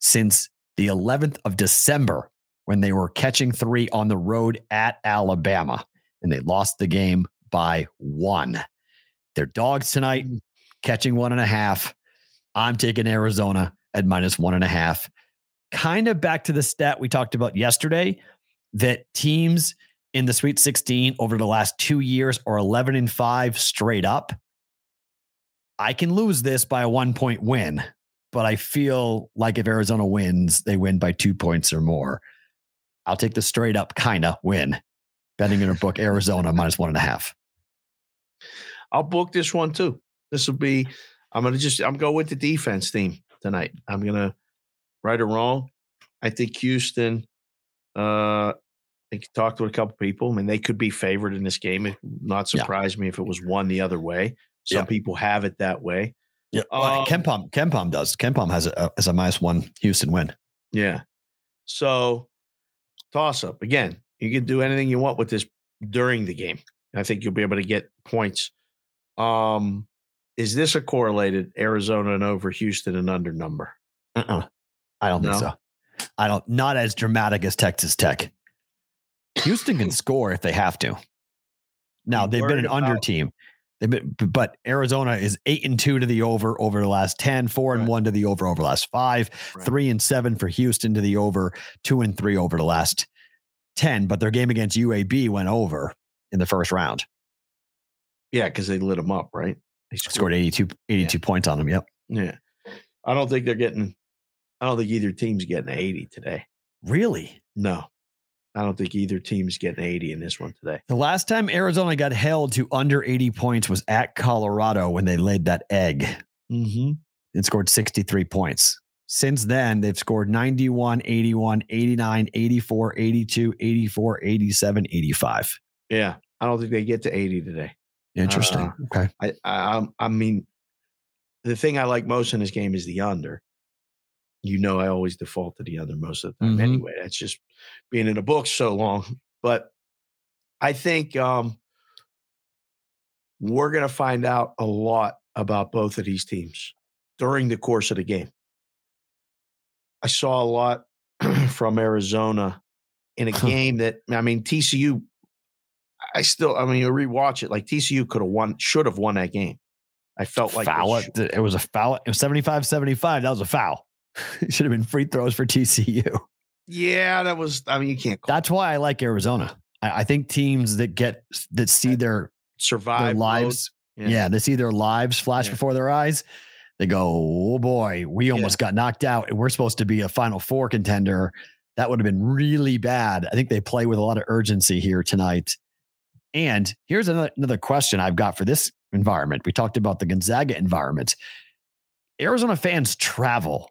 since the 11th of December when they were catching three on the road at Alabama and they lost the game by one. They're dogs tonight, mm. catching one and a half. I'm taking Arizona at minus one and a half. Kind of back to the stat we talked about yesterday that teams in the Sweet 16 over the last two years are 11 and five straight up. I can lose this by a one point win, but I feel like if Arizona wins, they win by two points or more. I'll take the straight up kind of win. Betting in a book Arizona minus one and a half. I'll book this one too. This will be I'm gonna just I'm going with the defense team tonight. I'm gonna right or wrong. I think Houston uh I talked to a couple people. I mean, they could be favored in this game. It would not Yeah. surprise me if it was one the other way. Some Yeah. people have it that way. Yeah, Um, KenPom KenPom does. KenPom has a has a minus one Houston win. Yeah. So toss up again. You can do anything you want with this during the game. I think you'll be able to get points. Um, is this a correlated Arizona and over Houston and under number? Uh-uh. I don't No? think so. I don't. Not as dramatic as Texas Tech. Houston can score if they have to. Now they've been an worried under team. They've been, but Arizona is eight and two to the over over the last 10, four and Right. one to the over over the last five, Right. three and seven for Houston to the over, two and three over the last 10. But their game against UAB went over in the first round. Yeah, because they lit them up, right? They Scored 82, 82 points on them. Yep. Yeah. I don't think they're getting, I don't think either team's getting 80 today. Really? No. I don't think either team's getting 80 in this one today. The last time Arizona got held to under 80 points was at Colorado when they laid that egg Mm-hmm. and scored 63 points. Since then, they've scored 91, 81, 89, 84, 82, 84, 87, 85. Yeah. I don't think they get to 80 today. Interesting. Uh, okay. I, I, I'm- mean, the thing I like most in this game is the under. You know, I always default to the under most of the time Mhm. anyway. That's just being in a book so long. But I think um, we're going to find out a lot about both of these teams during the course of the game. I saw a lot from Arizona in a game that, I mean, TCU, I still, I mean, you rewatch it, like TCU could have won, should have won that game. I felt like foul. It, it was a foul. It was 75 75. That was a foul. it should have been free throws for TCU. yeah, that was, I mean, you can't call That's why I like Arizona. I, I think teams that get that see their, their survive mode. lives, Yeah. yeah. they see their lives flash Yeah. before their eyes. They go, oh boy, we almost got knocked out, and we're supposed to be a Final Four contender. That would have been really bad. I think they play with a lot of urgency here tonight. And here's another, another question I've got for this environment. We talked about the Gonzaga environment. Arizona fans travel.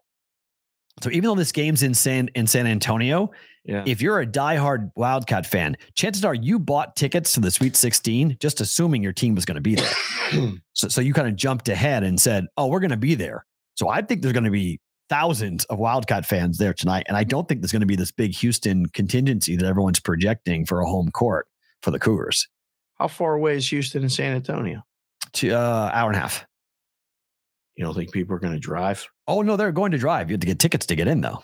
So even though this game's in San in San Antonio, Yeah. if you're a diehard Wildcat fan, chances are you bought tickets to the Sweet 16, just assuming your team was going to be there. So, so you kind of jumped ahead and said, "Oh, we're going to be there." So I think there's going to be thousands of Wildcat fans there tonight, and I don't think there's going to be this big Houston contingency that everyone's projecting for a home court for the Cougars. How far away is Houston and San Antonio? To uh, hour and a half. You don't think people are going to drive? Oh no, they're going to drive. You have to get tickets to get in, though.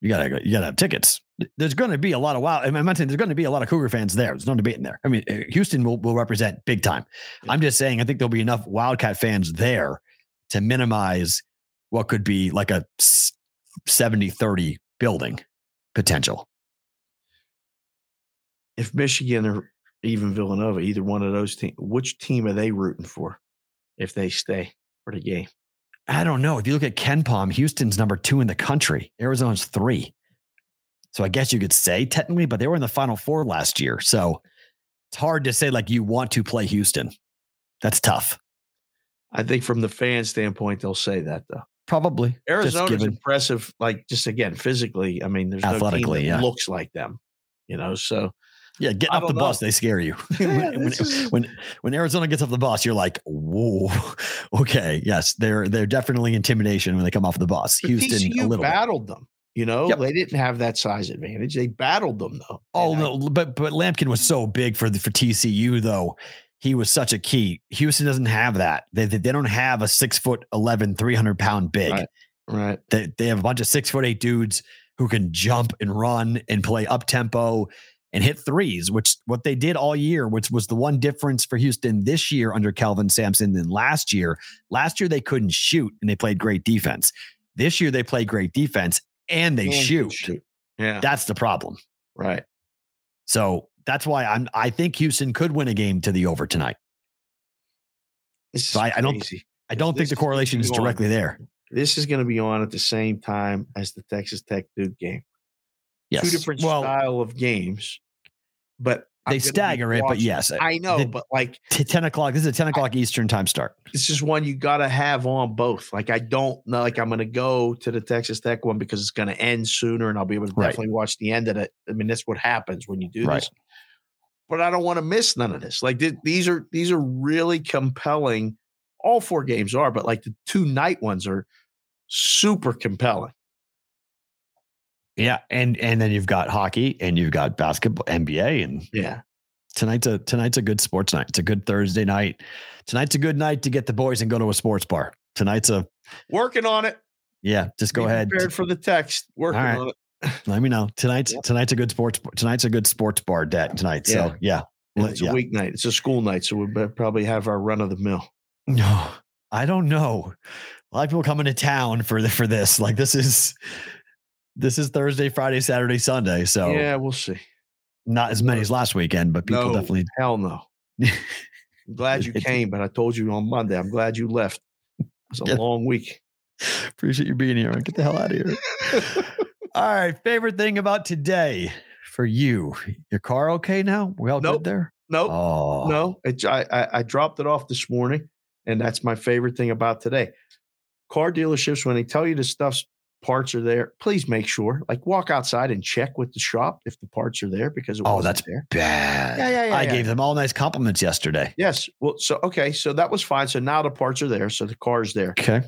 You gotta you gotta have tickets. There's going to be a lot of wild. I'm not saying there's going to be a lot of Cougar fans there. There's no debate in there. I mean, uh, Houston will will represent big time. Yeah. I'm just saying I think there'll be enough Wildcat fans there to minimize what could be like a 70-30 building potential. If Michigan or even Villanova, either one of those teams, which team are they rooting for if they stay for the game? I don't know. If you look at KenPom, Houston's number two in the country. Arizona's three. So I guess you could say technically, but they were in the final four last year. So it's hard to say like you want to play Houston. That's tough. I think from the fan standpoint, they'll say that though. Probably. Arizona's impressive, like just again physically. I mean, there's no team Athletically, that yeah. looks like them, you know. So yeah, getting off the don't bus, they scare you. Yeah, when, this is- when when Arizona gets off the bus, you're like, whoa, okay, yes, they're they're definitely intimidation when they come off the bus. but Houston, TCU a little. bit. battled them. You know, Yep. they didn't have that size advantage. They battled them though. Oh And I- no, but but Lampkin was so big for the for TCU though. He was such a key. Houston doesn't have that. They they, they don't have a six foot 11, 300 pound big. Right. right. They they have a bunch of six foot eight dudes who can jump and run and play up tempo and hit threes, which what they did all year, which was the one difference for Houston this year under Kelvin Sampson than last year. Last year they couldn't shoot and they played great defense. This year they play great defense and they And shoot. Yeah. That's the problem. right. So that's why I'm. I think Houston could win a game to the over tonight. This So I- I don't- I don't think the correlation is on. directly there. This is going to be on at the same time as the Texas Tech Duke game. Yes. Two different well, style of games, but they stagger it, but yes, I know. the- but like, ten o'clock. This is a ten o'clock Eastern time start. this is one you got to have on both. Like, I don't know. Like, I'm going to go to the Texas Tech one because it's going to end sooner, and I'll be able to Right. definitely watch the end of it. I mean, that's what happens when you do Right. this. But I don't want to miss none of this. Like, th- these are these are really compelling. All four games are, but like the two night ones are super compelling. Yeah, and and then you've got hockey and you've got basketball, NBA, and Yeah. tonight's a tonight's a good sports night. It's a good Thursday night. Tonight's a good night to get the boys and go to a sports bar. Tonight's a Working on it. yeah. Just go Be ahead. Prepared for the text. Working right. on it. Let me know tonight's Yep. tonight's a good sports tonight's a good sports bar day tonight. So yeah, And it's yeah. a weeknight. It's a school night, so we better probably have our run of the mill. No, I don't know. A lot of people coming to town for the, for this. Like this is this is Thursday, Friday, Saturday, Sunday. So Yeah, we'll see. not as many as last weekend, but people No, definitely. hell no. I'm glad you came, but I told you on Monday. I'm glad you left. It's a Yeah. long week. Appreciate you being here. Get the hell out of here. all right, favorite thing about today for you? Your car okay now? We all Nope. good there? Nope. Oh No, it, I, I I dropped it off this morning, and that's my favorite thing about today. Car dealerships, when they tell you the stuff's parts are there, please make sure. Like walk outside and check with the shop if the parts are there because it Oh, that's there. bad. Yeah, yeah, yeah, I yeah. gave them all nice compliments yesterday. Yes. Well, so okay, so that was fine. So now the parts are there, so the car's there. Okay.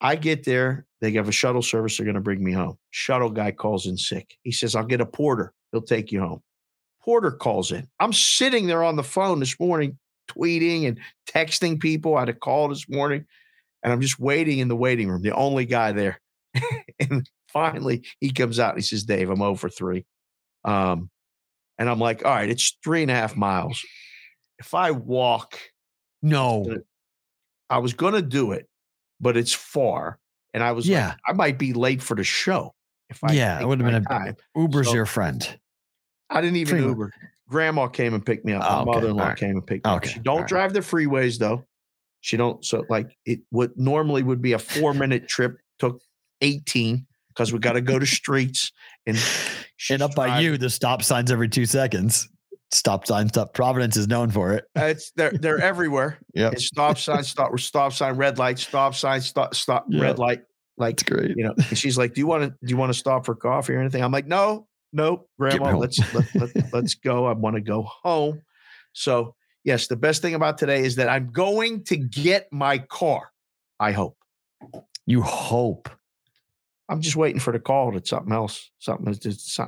I get there, they have a shuttle service. They're going to bring me home. Shuttle guy calls in sick. He says, "I'll get a porter. He'll take you home." Porter calls in. I'm sitting there on the phone this morning, tweeting and texting people. I had a call this morning, and I'm just waiting in the waiting room, the only guy there. and finally, he comes out and he says, "Dave, I'm over three. Um, and I'm like, "All right, it's three and a half miles. If I walk." No. I was going to do it, but it's far. And I was Yeah. like, I might be late for the show. If I Yeah, it would've been a- time. Uber's So- your friend. I didn't even Freeway. Uber. Grandma came and picked me up. My Oh, okay. mother-in-law right. came and picked me up. Okay. She don't All right. drive the freeways though. She don't. So like it would normally would be a four minute trip took 18 because we got to go to streets and And up by driving- you, the stop signs every two seconds. Stop sign stop Providence is known for it. Uh, It's they're they're everywhere. Yep. It's stop sign, stop, stop sign, red light, stop sign, stop, stop, Yeah. red light. Like It's great. you know, and she's like, "Do you want to? Do you want to stop for coffee or anything?" I'm like, "No, no, Grandma, let's let, let, let's go. I want to go home." So yes, the best thing about today is that I'm going to get my car. I hope. You hope. I'm just waiting for the call to something else. Something.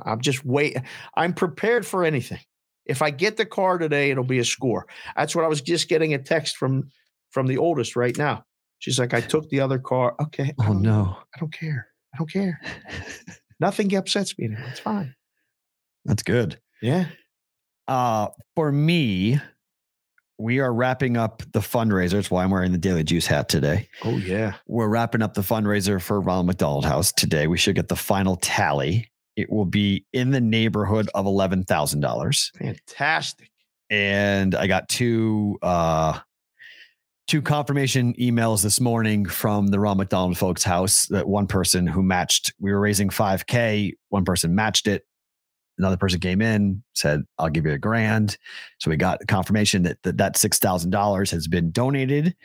I'm just wait. I'm prepared for anything. If I get the car today, it'll be a score. That's what I was just getting a text from from the oldest right now. She's like, I took the other car. Okay. Oh don't- no. I don't care. I don't care. Nothing upsets me anymore. It's fine. That's good. Yeah. Uh for me, we are wrapping up the fundraiser. That's why I'm wearing the Daily Juice hat today. Oh yeah. We're wrapping up the fundraiser for Ronald McDonald House today. We should get the final tally. It will be in the neighborhood of eleven thousand dollars. Fantastic. and I got two uh two confirmation emails this morning from the Ron McDonald folks house that one person who matched we were raising 5k one person matched it another person came in said I'll give you a grand. So we got confirmation that that, that $6,000 has been donated.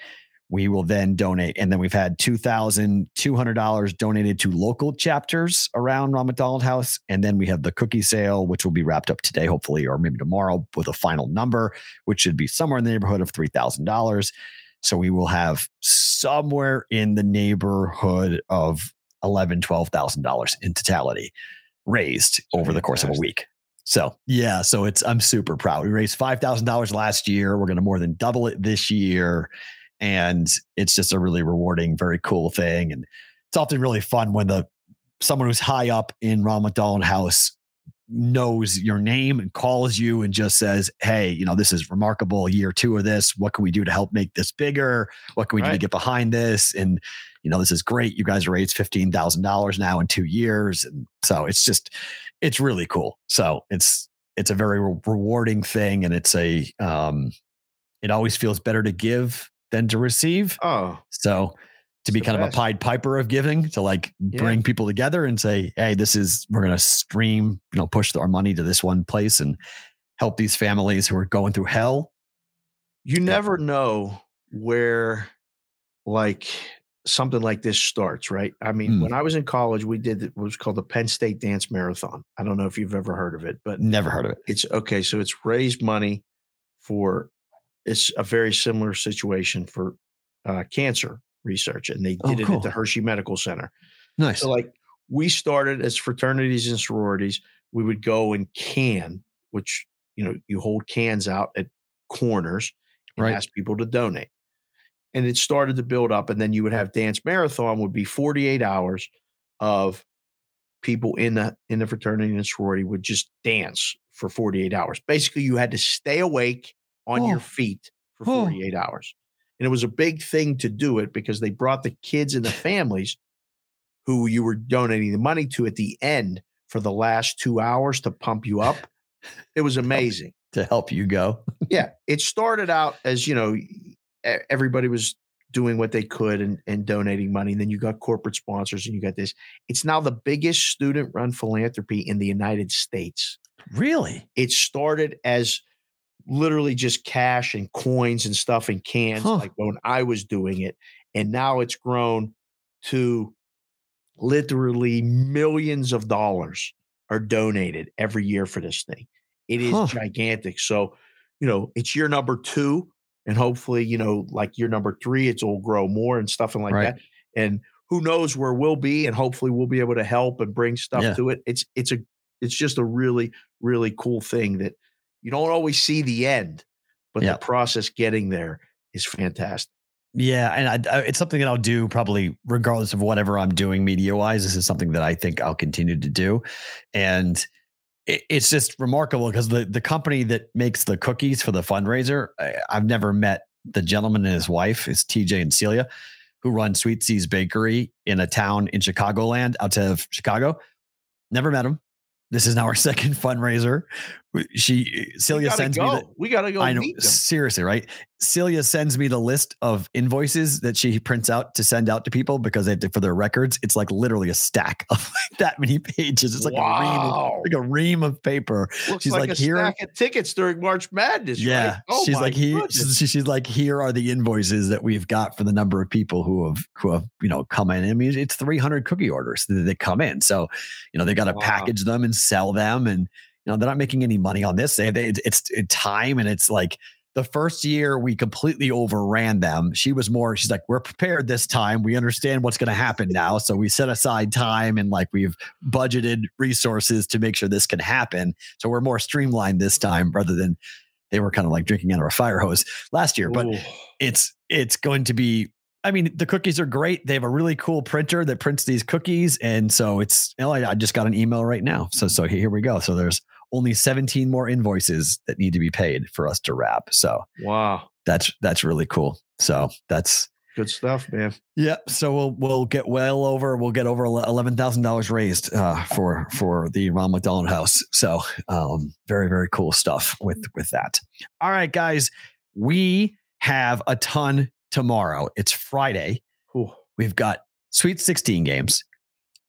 We will then donate and then we've had $2,200 donated to local chapters around Ron McDonald House and then we have the cookie sale which will be wrapped up today hopefully or maybe tomorrow with a final number which should be somewhere in the neighborhood of $3,000 so we will have somewhere in the neighborhood of eleven, twelve thousand dollars in totality raised over the course of a week. So yeah, so it's I'm super proud. We raised five thousand dollars last year. We're going to more than double it this year, and it's just a really rewarding, very cool thing. And it's often really fun when the someone who's high up in Ron McDonald House knows your name and calls you and just says, Hey, you know, this is remarkable year two of this. What can we do to help make this bigger? What can we do to get behind this? And, you know, this is great. You guys raised $15,000 now in two years. And so it's just, it's really cool. So it's, it's a very re- rewarding thing. And it's a, um, it always feels better to give than to receive. Oh, So to be kind of a. Pied Piper of giving, to like Yeah. bring people together and say, hey, this is, we're going to stream, you know, push our money to this one place and help these families who are going through hell. you never know where like something like this starts, right? I mean, Mm. when I was in college, we did what was called the Penn State Dance Marathon. I don't know if you've ever heard of it, but Never heard of it. it's okay. So it's raised money for it's a very similar situation for uh, cancer research, and they Oh, did it cool. at the Hershey Medical Center. Nice. So like we started as fraternities and sororities, we would go and can, which you know, you hold cans out at corners and Right. ask people to donate. And it started to build up, and then you would have dance marathon would be 48 hours of people in the in the fraternity and sorority would just dance for 48 hours. Basically, you had to stay awake on your Oh. feet for Oh. 48 hours. And it was a big thing to do it because they brought the kids and the families who you were donating the money to at the end for the last two hours to pump you up. It was amazing. to help you go. yeah. It started out as, you know, everybody was doing what they could and, and donating money. And then you got corporate sponsors and you got this. It's now the biggest student run philanthropy in the United States. Really? It started as literally just cash and coins and stuff in cans, Huh. like when I was doing it. And now it's grown to literally millions of dollars are donated every year for this thing. It is Huh. gigantic. So, you know, it's year number two. And hopefully, you know, like year number three, it's will grow more and stuff and like Right. that. And who knows where we'll be, and hopefully we'll be able to help and bring stuff Yeah. to it. It's it's a it's just a really, really cool thing that you don't always see the end, but Yeah. the process getting there is fantastic. Yeah, and I, I, it's something that I'll do probably regardless of whatever I'm doing media wise. This is something that I think I'll continue to do, and it, it's just remarkable because the the company that makes the cookies for the fundraiser, I, I've never met the gentleman and his wife. It's TJ and Celia, who run Sweet Seas Bakery in a town in Chicagoland, outside of Chicago. Never met him. This is now our second fundraiser. She uh, Celia sends go. me the, we got to go I know. Seriously, right? Celia sends me the list of invoices that she prints out to send out to people because they have to, for their records. It's like literally a stack of like that many pages. It's like a ream, of, like a ream of paper. Looks she's like, like, a here- stack of tickets during March Madness. Yeah, right? Oh she's like here. goodness. She's, she's like here are the invoices that we've got for the number of people who have who have you know come in. I mean, it's 300 cookie orders that, come in. So you know they got to Wow. package them and sell them, and know they're not making any money on this. They, they it's, it's time, and it's like the first year we completely overran them. She was more. She's like, we're prepared this time. We understand what's going to happen now, so we set aside time and like we've budgeted resources to make sure this can happen. So we're more streamlined this time rather than they were kind of like drinking out of a fire hose last year. But Ooh. it's it's going to be I mean, the cookies are great. They have a really cool printer that prints these cookies. And so it's, you know, I, I just got an email right now. So, so here we go. So there's only 17 more invoices that need to be paid for us to wrap. So wow. that's, that's really cool. So that's, Good stuff, man. yeah. So we'll, we'll get well over, we'll get over $11,000 raised uh, for, for the Ron McDonald house. So um, very, very cool stuff with, with that. All right, guys, we have a ton tomorrow. It's Friday. Ooh. We've got Sweet 16 games.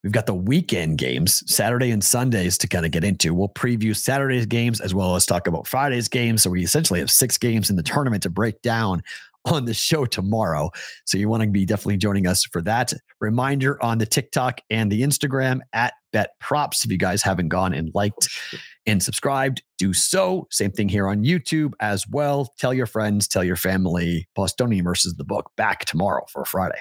We've got the weekend games, Saturday and Sundays to kind of get into. We'll preview Saturday's games as well as talk about Friday's games. So we essentially have six games in the tournament to break down on the show tomorrow. So you want to be definitely joining us for that. Reminder on the TikTok and the Instagram at Bet Props. If you guys haven't gone and liked oh, and subscribed, do so. Same thing here on YouTube as well. Tell your friends, tell your family. Bostonian versus the book back tomorrow for Friday.